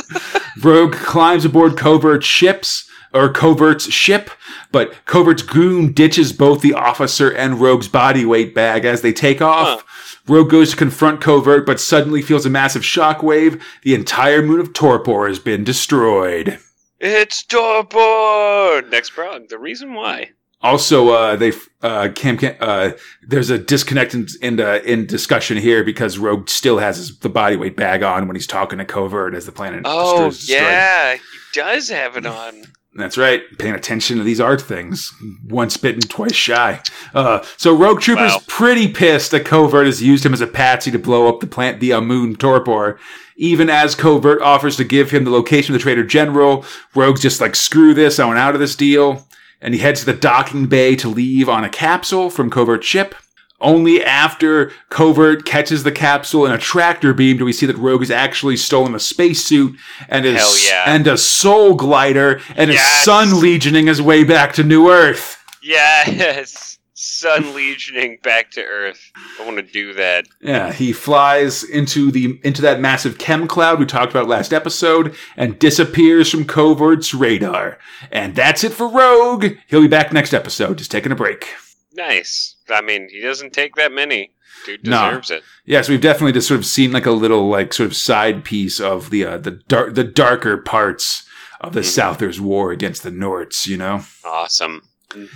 (laughs) Rogue climbs aboard covert ships or Covert's ship, but Covert's goon ditches both the officer and Rogue's body weight bag as they take off. Rogue goes to confront Covert, but suddenly feels a massive shockwave. The entire moon of Torpor has been destroyed. It's Torpor! Next prog. The reason why. Also, uh, they uh, Cam, Cam uh, there's a disconnect in in, uh, in discussion here because Rogue still has his, the body weight bag on when he's talking to Covert as the planet Oh, is destroyed. yeah. He does have it on. That's right. Paying attention to these art things. Once bitten, twice shy. Uh, so Rogue Trooper's Wow. pretty pissed that Covert has used him as a patsy to blow up the plant, the moon Torpor. Even as Covert offers to give him the location of the Trader General, Rogue's just like, screw this, I want out of this deal. And he heads to the docking bay to leave on a capsule from Covert's ship. Only after Covert catches the capsule in a tractor beam do we see that Rogue has actually stolen a spacesuit and a, yeah. and a soul glider and is sun legioning his way back to New Earth. Yes! Sun legioning back to Earth. I want to do that. Yeah, he flies into the into that massive chem cloud we talked about last episode and disappears from Covert's radar. And that's it for Rogue. He'll be back next episode. Just taking a break. Nice. I mean, he doesn't take that many. Dude No. deserves it. Yes, we've definitely just sort of seen like a little like sort of side piece of the uh, the dark the darker parts of the Mhm. Southers' war against the Norts. You know, Awesome.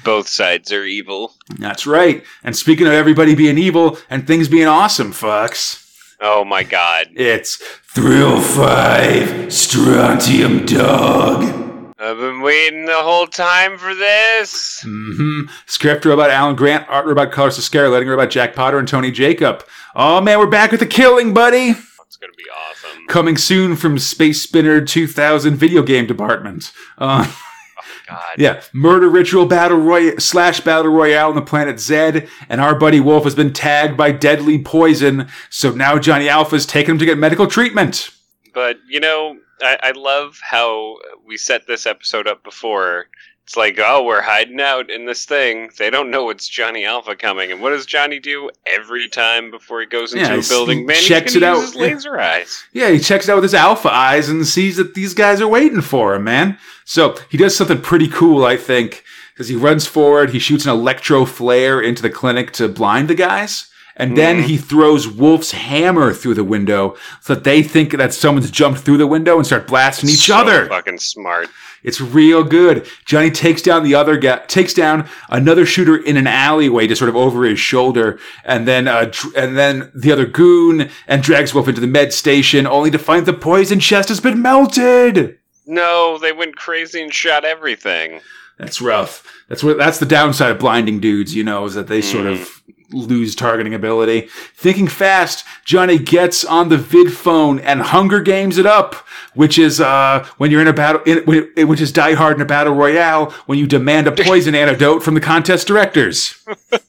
Both sides are evil. that's right. And speaking of everybody being evil and things being awesome, fucks. Oh my god. it's Thrill Five Strontium Dog. I've been waiting the whole time for this. Mm-hmm. Script robot Alan Grant, art robot Carlos Ezquerra, letting robot Jack Potter and Tony Jacob. Oh man, we're back with the killing, buddy. It's gonna be awesome. Coming soon from Space Spinner 2000 video game department. Uh, (laughs) God. Yeah, murder ritual battle royale slash battle royale on the planet Zed, and our buddy Wolf has been tagged by deadly poison. So now Johnny Alpha's taken him to get medical treatment. But you know, I, I love how we set this episode up before. It's like, oh, we're hiding out in this thing. They don't know it's Johnny Alpha coming. And what does Johnny do every time before he goes into Yeah, a building? he Man, checks it out. his laser eyes. Yeah, he checks it out with his alpha eyes and sees that these guys are waiting for him, man. So he does something pretty cool, I think, because he runs forward, he shoots an electro flare into the clinic to blind the guys. And then Mhm. he throws Wolf's hammer through the window so that they think that someone's jumped through the window and start blasting each So other. Fucking smart. It's real good. Johnny takes down the other guy, takes down another shooter in an alleyway, just sort of over his shoulder, and then uh, and then the other goon and drags Wolf into the med station, only to find the poison chest has been melted. No, they went crazy and shot everything. That's rough. That's what. That's the downside of blinding dudes, you know, is that they sort of lose targeting ability. Thinking fast, Johnny gets on the vid phone and Hunger Games it up, which is uh, when you're in a battle, in, which is Die Hard in a battle royale when you demand a poison (laughs) antidote from the contest directors. (laughs) it's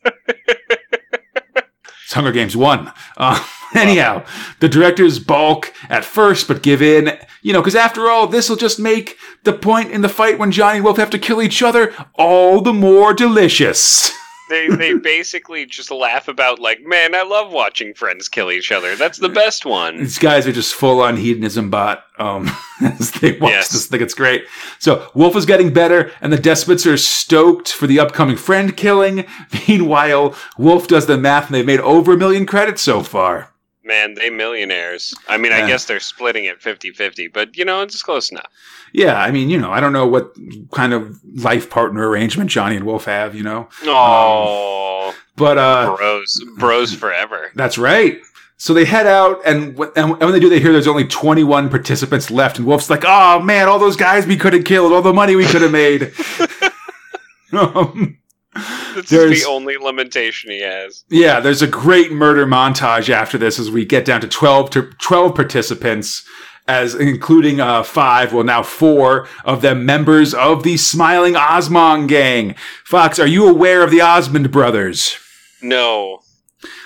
Hunger Games one. Uh, anyhow, the directors balk at first, but give in. You know, because after all, this will just make the point in the fight when Johnny and Wolf have to kill each other all the more delicious. (laughs) they they basically just laugh about like, man, I love watching friends kill each other. That's the best one. These guys are just full on hedonism bot. Um, (laughs) as they watch Yes. this thing, it's great. So Wolf is getting better, and the despots are stoked for the upcoming friend killing. (laughs) Meanwhile, Wolf does the math, and they've made over a million credits so far. Man, they millionaires. I mean, Yeah. I guess they're splitting it 50-50, but you know, it's close enough. Yeah, I mean, you know, I don't know what kind of life partner arrangement Johnny and Wolf have, you know, Oh, but uh, bros, bros forever. That's right. So they head out, and, and when they do, they hear there's only 21 participants left, and Wolf's like, "Oh man, all those guys we could have killed, all the money we could have made." (laughs) um, This is the only limitation he has. yeah, there's a great murder montage after this as we get down to 12 to 12 participants, as including uh, five, well now four of them members of the Smiling Osmond gang. Fox, are you aware of the Osmond brothers? No.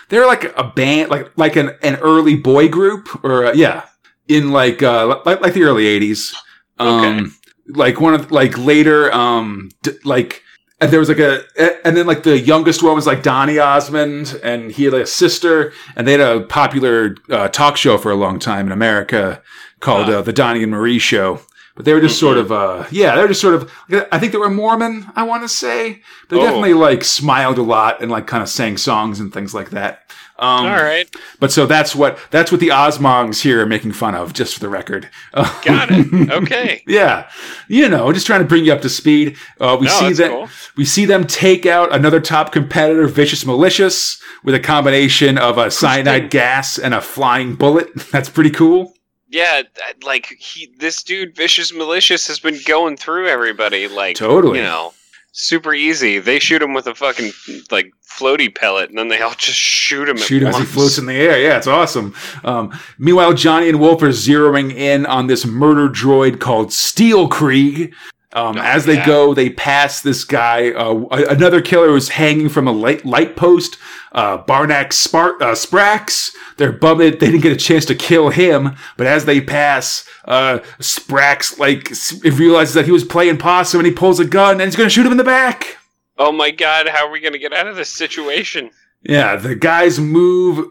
they're like a band, like like an, an early boy group, or uh, yeah, in like uh like, like the early '80s. Um, like one of like later, um, d- like and there was like a and then like the youngest one was like Donny Osmond, and he had like a sister, and they had a popular uh, talk show for a long time in America called Huh. uh, the Donny and Marie Show. But they were just sort of, uh, yeah, they were just sort of. I think they were Mormon. I want to say they Oh. definitely like smiled a lot and like kind of sang songs and things like that. Um, All right. But so that's what that's what the Osmongs here are making fun of, just for the record. (laughs) Got it. Okay. yeah, you know, just trying to bring you up to speed. Uh, we No, see that cool. we see them take out another top competitor, Vicious Malicious, with a combination of a cyanide gas and a flying bullet. (laughs) That's pretty cool. Yeah, like he, this dude, vicious malicious, has been going through everybody. Like Totally. you know, super easy. They shoot him with a fucking like floaty pellet, and then they all just shoot him. Shoot him at as he floats in the air. Yeah, it's awesome. Um, meanwhile, Johnny and Wolf are zeroing in on this murder droid called Steel Krieg. Um, Oh, as they yeah. go, they pass this guy. Uh, another killer who's hanging from a light, light post. Uh, Barnack Spar- uh, Sprax. They're bummed they didn't get a chance to kill him. But as they pass, uh, Sprax like realizes that he was playing possum and he pulls a gun and he's going to shoot him in the back. Oh my god, how are we gonna get out of this situation? Yeah, the guys move.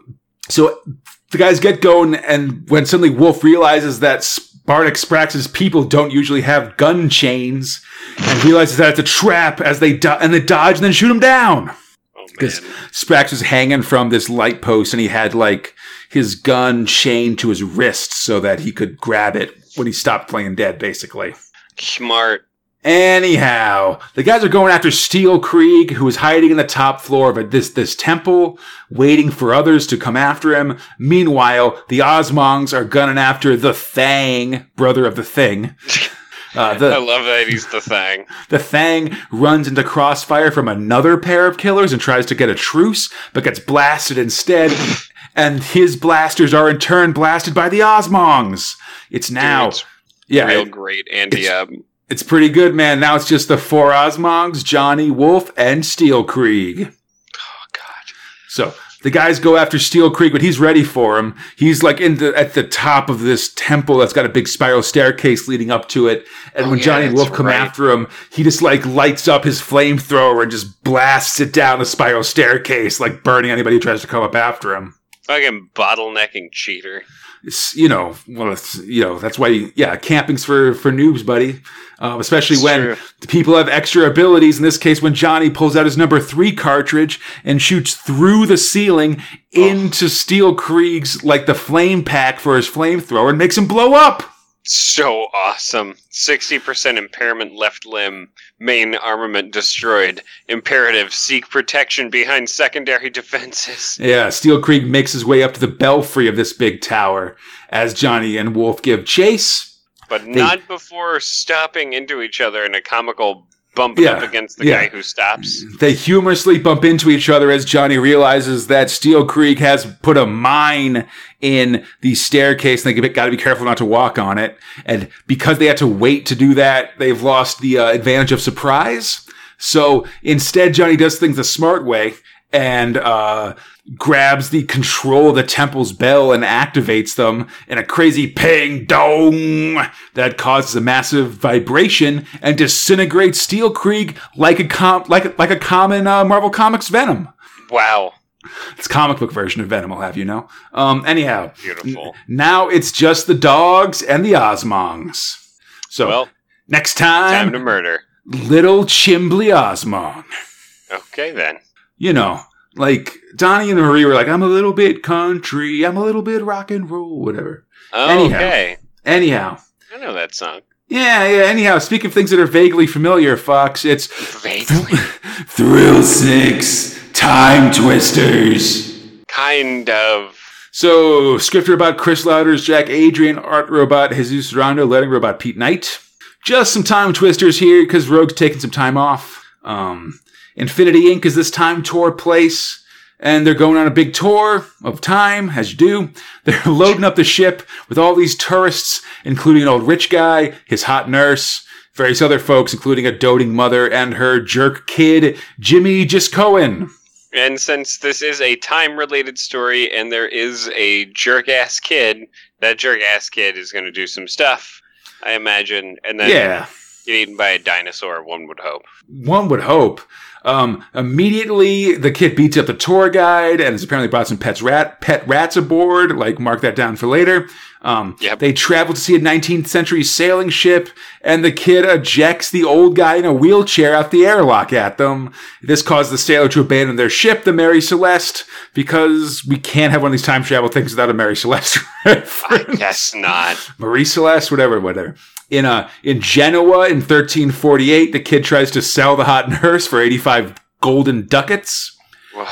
So the guys get going, and when suddenly Wolf realizes that Bardic Sprax's people don't usually have gun chains, and realizes that it's a trap as they do- and they dodge and then shoot him down. Oh Because man. Sprax was hanging from this light post, and he had like his gun chained to his wrist so that he could grab it when he stopped playing dead, basically. Smart. Anyhow, the guys are going after Steel Krieg, who is hiding in the top floor of a, this this temple, waiting for others to come after him. Meanwhile, the Osmongs are gunning after the Thang, brother of the Thing. (laughs) Uh, I love that he's the thing. the Thang runs into crossfire from another pair of killers and tries to get a truce, but gets blasted instead. (laughs) And his blasters are in turn blasted by the Osmongs. It's now, Dude, it's yeah, real it- great. Andy, it's- um, it's pretty good, man. Now it's just the four Osmongs, Johnny, Wolf, and Steel Krieg. oh god. So the guys go after Steel Krieg, but he's ready for him. He's like in the, at the top of this temple that's got a big spiral staircase leading up to it. And Oh, when yeah, Johnny and Wolf come right. after him, he just like lights up his flamethrower and just blasts it down the spiral staircase, like burning anybody who tries to come up after him. Fucking bottlenecking cheater. You know, well, it's, you know, that's why, yeah, camping's for, for noobs, buddy. Um, especially It's when true. the people have extra abilities. In this case, when Johnny pulls out his number three cartridge and shoots through the ceiling into Steel Krieg's, like the flame pack for his flamethrower and makes him blow up. So awesome. 60% impairment left limb. Main armament destroyed. Imperative. Seek protection behind secondary defenses. (laughs) Yeah, Steel Krieg makes his way up to the belfry of this big tower as Johnny and Wolf give chase. But not before stopping into each other in a comical bumping up against the yeah. guy who stops. They humorously bump into each other as Johnny realizes that Steel Krieg has put a mine in the staircase and they got to be careful not to walk on it. And because they had to wait to do that, they've lost the uh, advantage of surprise. So instead, Johnny does things the smart way and uh, grabs the control of the temple's bell and activates them in a crazy ping dong that causes a massive vibration and disintegrates Steel Krieg like a com- like a, like a common uh, Marvel Comics Venom. Wow, It's a comic book version of Venom, I'll have you know. Um, anyhow, beautiful. now it's just the dogs and the Osmongs. So Well, next time time, to murder. little Chimbly Osmong. Okay then. you know, like Donnie and Marie were like, I'm a little bit country, I'm a little bit rock and roll, whatever. Anyhow. Okay, Anyhow, I know that song. yeah, yeah. Anyhow, speaking of things that are vaguely familiar, Fox, it's Vaguely, (laughs) Thrill Six Time Twisters. kind of. So, scripter about Chris Louders, Jack Adrian, art robot Jesus Rondo, letting robot Pete Knight. Just some time twisters here because Rogue's taking some time off. Um, Infinity Inc. is this time tour place, and they're going on a big tour of time, as you do. They're (laughs) loading up the ship with all these tourists, including an old rich guy, his hot nurse, various other folks, including a doting mother and her jerk kid, Jimmy Giskoen. And since this is a time-related story, and there is a jerk-ass kid, that jerk-ass kid is going to do some stuff, I imagine, and then Yeah. get eaten by a dinosaur. One would hope. One would hope. Um, immediately, the kid beats up the tour guide and has apparently brought some pets rat, pet rats aboard. Like, mark that down for later. Um, Yep. They travel to see a 19th century sailing ship, and the kid ejects the old guy in a wheelchair out the airlock at them. This causes the sailor to abandon their ship, the Mary Celeste, because we can't have one of these time travel things without a Mary Celeste (laughs) I guess not. Marie Celeste, whatever, whatever. In uh, in Genoa in 1348, the kid tries to sell the hot nurse for 85 golden ducats.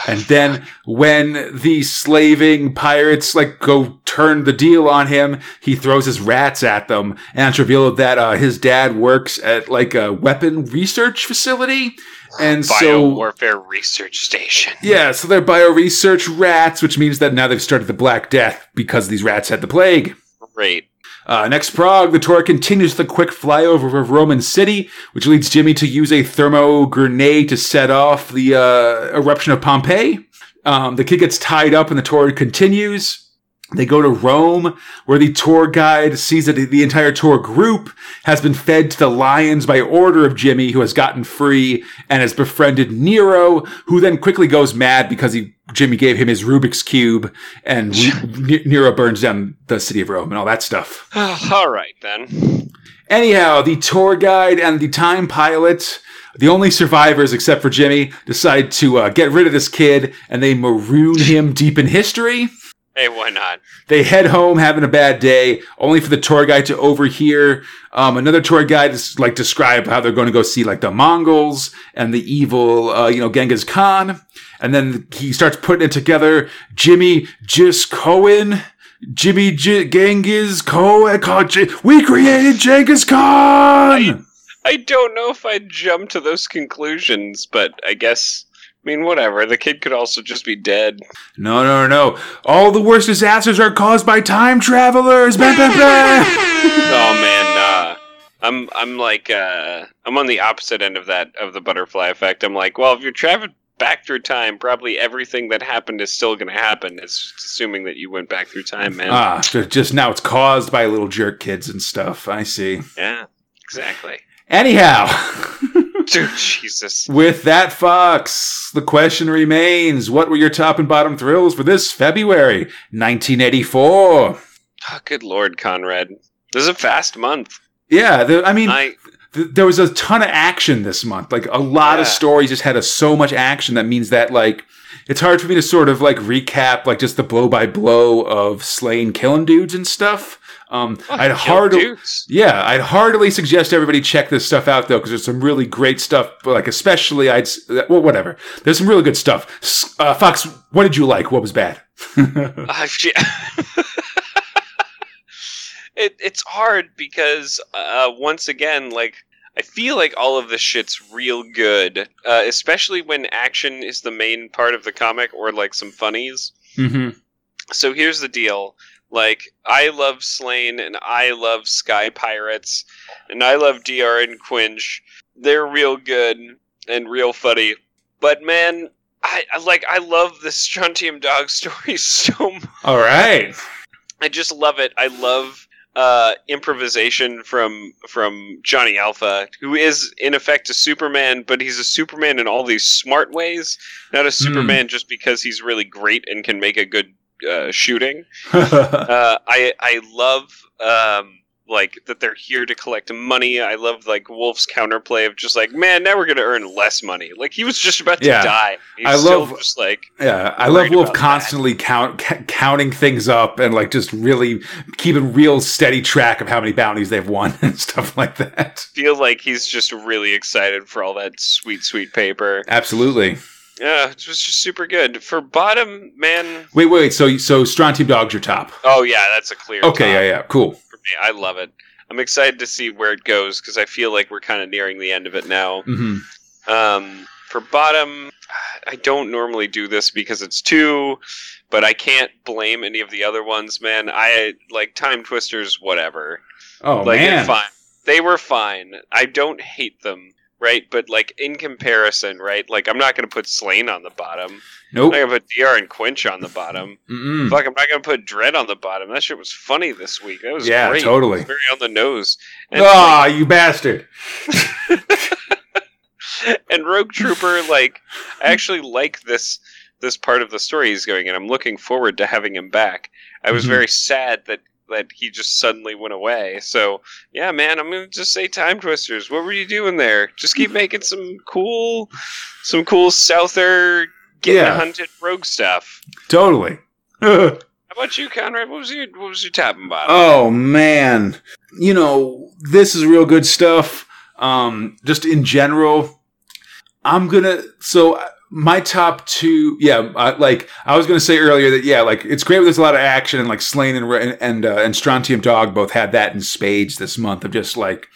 And then when the slaving pirates like go turn the deal on him, he throws his rats at them and it's revealed that uh, his dad works at like a weapon research facility. And so warfare Research Station. yeah, so they're bio research rats, which means that now they've started the Black Death because these rats had the plague. Great. Uh, next, prog. The tour continues the quick flyover of Roman City, which leads Jimmy to use a thermo grenade to set off the uh, eruption of Pompeii. Um, the kid gets tied up and the tour continues. They go to Rome, where the tour guide sees that the entire tour group has been fed to the lions by order of Jimmy, who has gotten free and has befriended Nero, who then quickly goes mad because he Jimmy gave him his Rubik's cube, and Ne- (laughs) Nero burns down the city of Rome and all that stuff. (sighs) All right then. Anyhow, the tour guide and the time pilot, the only survivors except for Jimmy, decide to uh, get rid of this kid and they maroon him deep in history. Hey, why not? They head home having a bad day, only for the tour guide to overhear um, another tour guide is, like describe how they're going to go see like the Mongols and the evil, uh, you know, Genghis Khan. And then he starts putting it together. Jimmy Jis Cohen. Jimmy J- Genghis Cohen. We created Genghis Khan! I don't know if I'd jump to those conclusions, but I guess. I mean, whatever. The kid could also just be dead. No, no, no. All the worst disasters are caused by time travelers. Bah, bah, bah. Oh man, uh, I'm I'm like uh, I'm on the opposite end of that of the butterfly effect. I'm like, well, if you're traveling back through time, probably everything that happened is still going to happen. It's assuming that you went back through time, man. Ah, ju- just now it's caused by little jerk kids and stuff. I see. yeah, exactly. Anyhow, (laughs) (laughs) Dude, Jesus. with that, Fox, the question remains what were your top and bottom thrills for this February 1984? Oh, ah, good lord, Conrad. This is a fast month. Yeah, the, I mean, I th- there was a ton of action this month. Like, a lot of stories just had a, so much action that means that, like, it's hard for me to sort of like recap like just the blow by blow of Sláine killing dudes and stuff. Um, I'd kill hard. Yeah, I'd heartily suggest everybody check this stuff out though, because there's some really great stuff. But like, especially, I'd well, whatever. There's some really good stuff. Uh, Fox, what did you like? What was bad? (laughs) Uh, (laughs) shit. it it's hard because uh, once again, like I feel like all of this shit's real good, uh, especially when action is the main part of the comic or like some funnies. Mm-hmm. So here's the deal. Like, I love Sláine and I love Sky Pirates and I love DR and Quinch. They're real good and real funny. But man, I, I like I love the Strontium (laughs) Dog story (laughs) so much. All right. I just love it. I love uh, improvisation from from Johnny Alpha, who is in effect a Superman, but he's a Superman in all these smart ways, not a Superman just because he's really great and can make a good uh, shooting. (laughs) Uh, I I love um, like that they're here to collect money. I love like Wolf's counterplay of just like, man, now we're gonna earn less money. Like he was just about to Yeah. die. He's I still love- just like Yeah, I love Wolf about that. constantly count c- counting things up and like just really keeping real steady track of how many bounties they've won (laughs) and stuff like that. feel like he's just really excited for all that sweet sweet paper. Absolutely. Yeah, it was just super good. For bottom, man. Wait, wait, wait. So, so Strontium Dog's your top. Oh yeah, that's a clear. Okay, yeah, yeah, cool. For me, I love it. I'm excited to see where it goes because I feel like we're kind of nearing the end of it now. hmm Um, for bottom, I don't normally do this because it's two, but I can't blame any of the other ones, man. I like time twisters, whatever. Oh like man, fine. They were fine. I don't hate them, right? But like in comparison, right? Like I'm not gonna put Sláine on the bottom. nope. I'm not gonna put DR and Quinch on the bottom. Mm-mm. Fuck, I'm not gonna put Dredd on the bottom. That shit was funny this week. That was Yeah, great. totally. Very on the nose. Ah, you bastard! (laughs) and Rogue Trooper, like, I actually like this this part of the story he's going, and I'm looking forward to having him back. I was Mhm. very sad that that he just suddenly went away. So yeah, man, I'm gonna just say Time Twisters. What were you doing there? Just keep making some cool, some cool Souther getting Yeah. hunted rogue stuff. Totally. (laughs) How about you, Conrad? What was your what was your top and bottom? Oh man, you know this is real good stuff. Um, just in general, I'm gonna. So my top two, yeah, I, like I was gonna say earlier that yeah, like it's great. There's a lot of action and like Sláine and and uh, and Strontium Dog both had that in spades this month of just like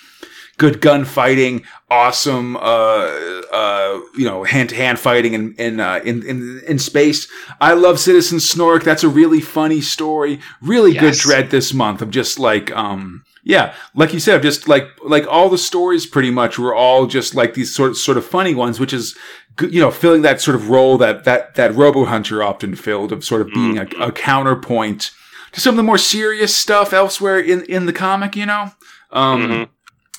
good gunfighting, awesome, uh, uh, you know, hand to hand fighting in in, uh, in in in space. I love Citizen Snork. That's a really funny story. Really good Dredd this month of just like um. Yeah, like you said, just like like all the stories pretty much were all just like these sort sort of funny ones, which is you know filling that sort of role that that that Robo Hunter often filled of sort of being a, a counterpoint to some of the more serious stuff elsewhere in in the comic. You know, um, Mhm.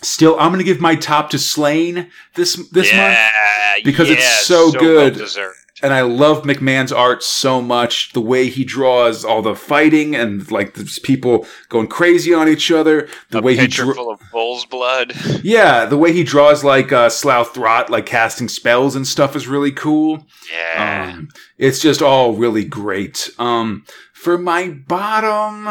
Still, I'm going to give my top to Sláine this this month, yeah, because it's yeah, so good. well-deserved. And I love McMahon's art so much. The way he draws all the fighting and like the people going crazy on each other. The a way he dra- full of bull's blood. (laughs) yeah, the way he draws like uh, Slough Throt, like casting spells and stuff is really cool. Yeah. Um, it's just all really great. Um, for my bottom,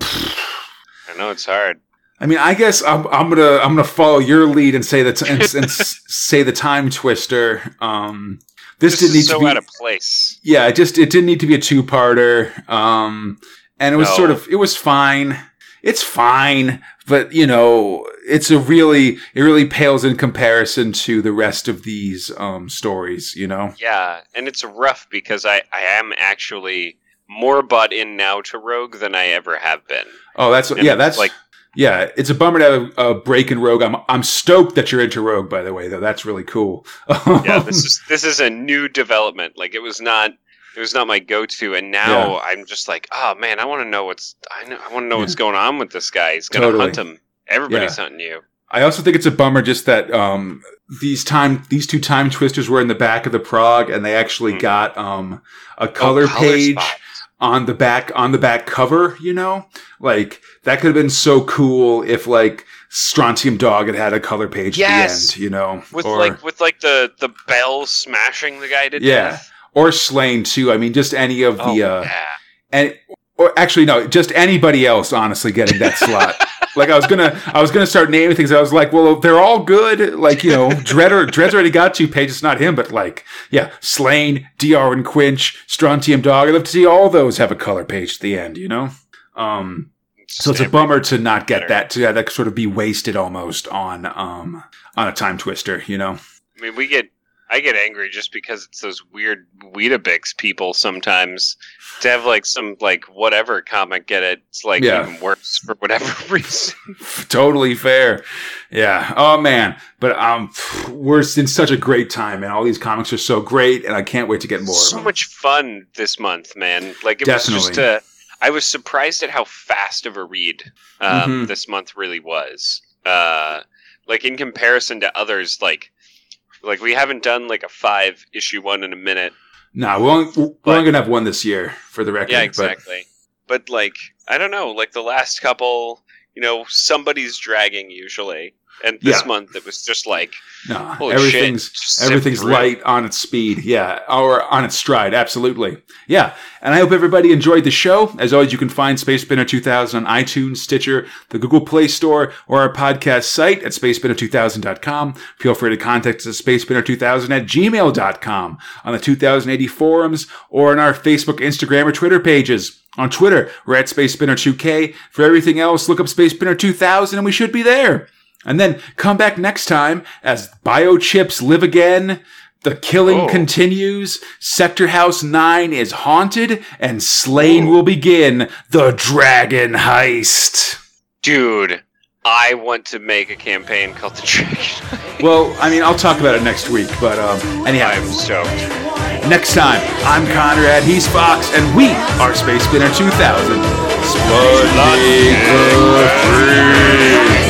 I know it's hard. I mean, I guess I'm, I'm gonna I'm gonna follow your lead and say that and, and (laughs) say the time twister. Um, this, This didn't need so to be. out of place. yeah, it just it didn't need to be a two parter. Um, and it was No. sort of it was fine. It's fine, but you know, it's a really it really pales in comparison to the rest of these um stories. You know. Yeah, and it's rough because I, I am actually more bought in now to Rogue than I ever have been. Oh, that's And yeah, that's like yeah. It's a bummer to have a, a break in Rogue. I'm I'm stoked that you're into Rogue. By the way, though, that's really cool. (laughs) yeah, this is this is a new development. Like it was not it was not my go-to, and now Yeah. I'm just like, oh man, I want to know what's I know I want to know Yeah. what's going on with this guy. He's gonna Totally. hunt him. Everybody's hunting you. I also think it's a bummer just that um, these time these two time twisters were in the back of the prog, and they actually Mhm. got um, a color Oh, page spots. On the back on the back cover. You know, like that could have been so cool if like Strontium Dog had had a color page Yes! at the end. You know, with or like with like the the bell smashing the guy to Yeah. death. or Sláine too. I mean, just any of Oh, the uh, yeah. and or actually no, just anybody else honestly getting that slot. (laughs) Like I was gonna, I was gonna start naming things. I was like, well, they're all good. Like you know, Dreader, Dredd's already got two pages. It's not him, but like, yeah, Sláine, Dr. and Quinch, Strontium Dog. I'd love to see all those have a color page at the end. You know, um, So it's a bummer to not get that to yeah, that sort of be wasted almost on um on a time twister, you know. I mean, we get I get angry just because it's those weird Weetabix people sometimes to have like some like whatever comic get it. It's like Yeah. even worse for whatever (laughs) reason. (laughs) totally fair. Yeah. Oh man. But um we're in such a great time and all these comics are so great and I can't wait to get more so much fun this month, man. Like it was just Definitely. a. I was surprised at how fast of a read um, Mhm. this month really was. Uh, like in comparison to others, like like we haven't done like a five issue one in a minute. Nah, we're only, we're But- only gonna have one this year for the record. Yeah, but- exactly. But, like I don't know, like the last couple, you know, somebody's dragging usually, and this Yeah. month it was just like everything's everything's through. light on its speed, yeah, or on its stride, absolutely, yeah. And I hope everybody enjoyed the show. As always, you can find Space Spinner 2000 on iTunes, Stitcher, the Google Play Store, or our podcast site at spacespinner2000.com. Feel free to contact us at spacespinner2000 at gmail.com on the 2080 forums or on our Facebook, Instagram, or Twitter pages. On Twitter, we're at Space Spinner 2K. For everything else, look up Space Spinner 2000 and we should be there. And then come back next time as biochips live again. The killing Oh. continues. Sector House 9 is haunted and Sláine will begin the dragon heist. dude. I want to make a campaign called the Dragon. Well, I mean, I'll talk about it next week, but um, anyhow, I'm stoked. next time, I'm Conrad, he's Fox, and we are Space Spinner 2000. Sputnik free.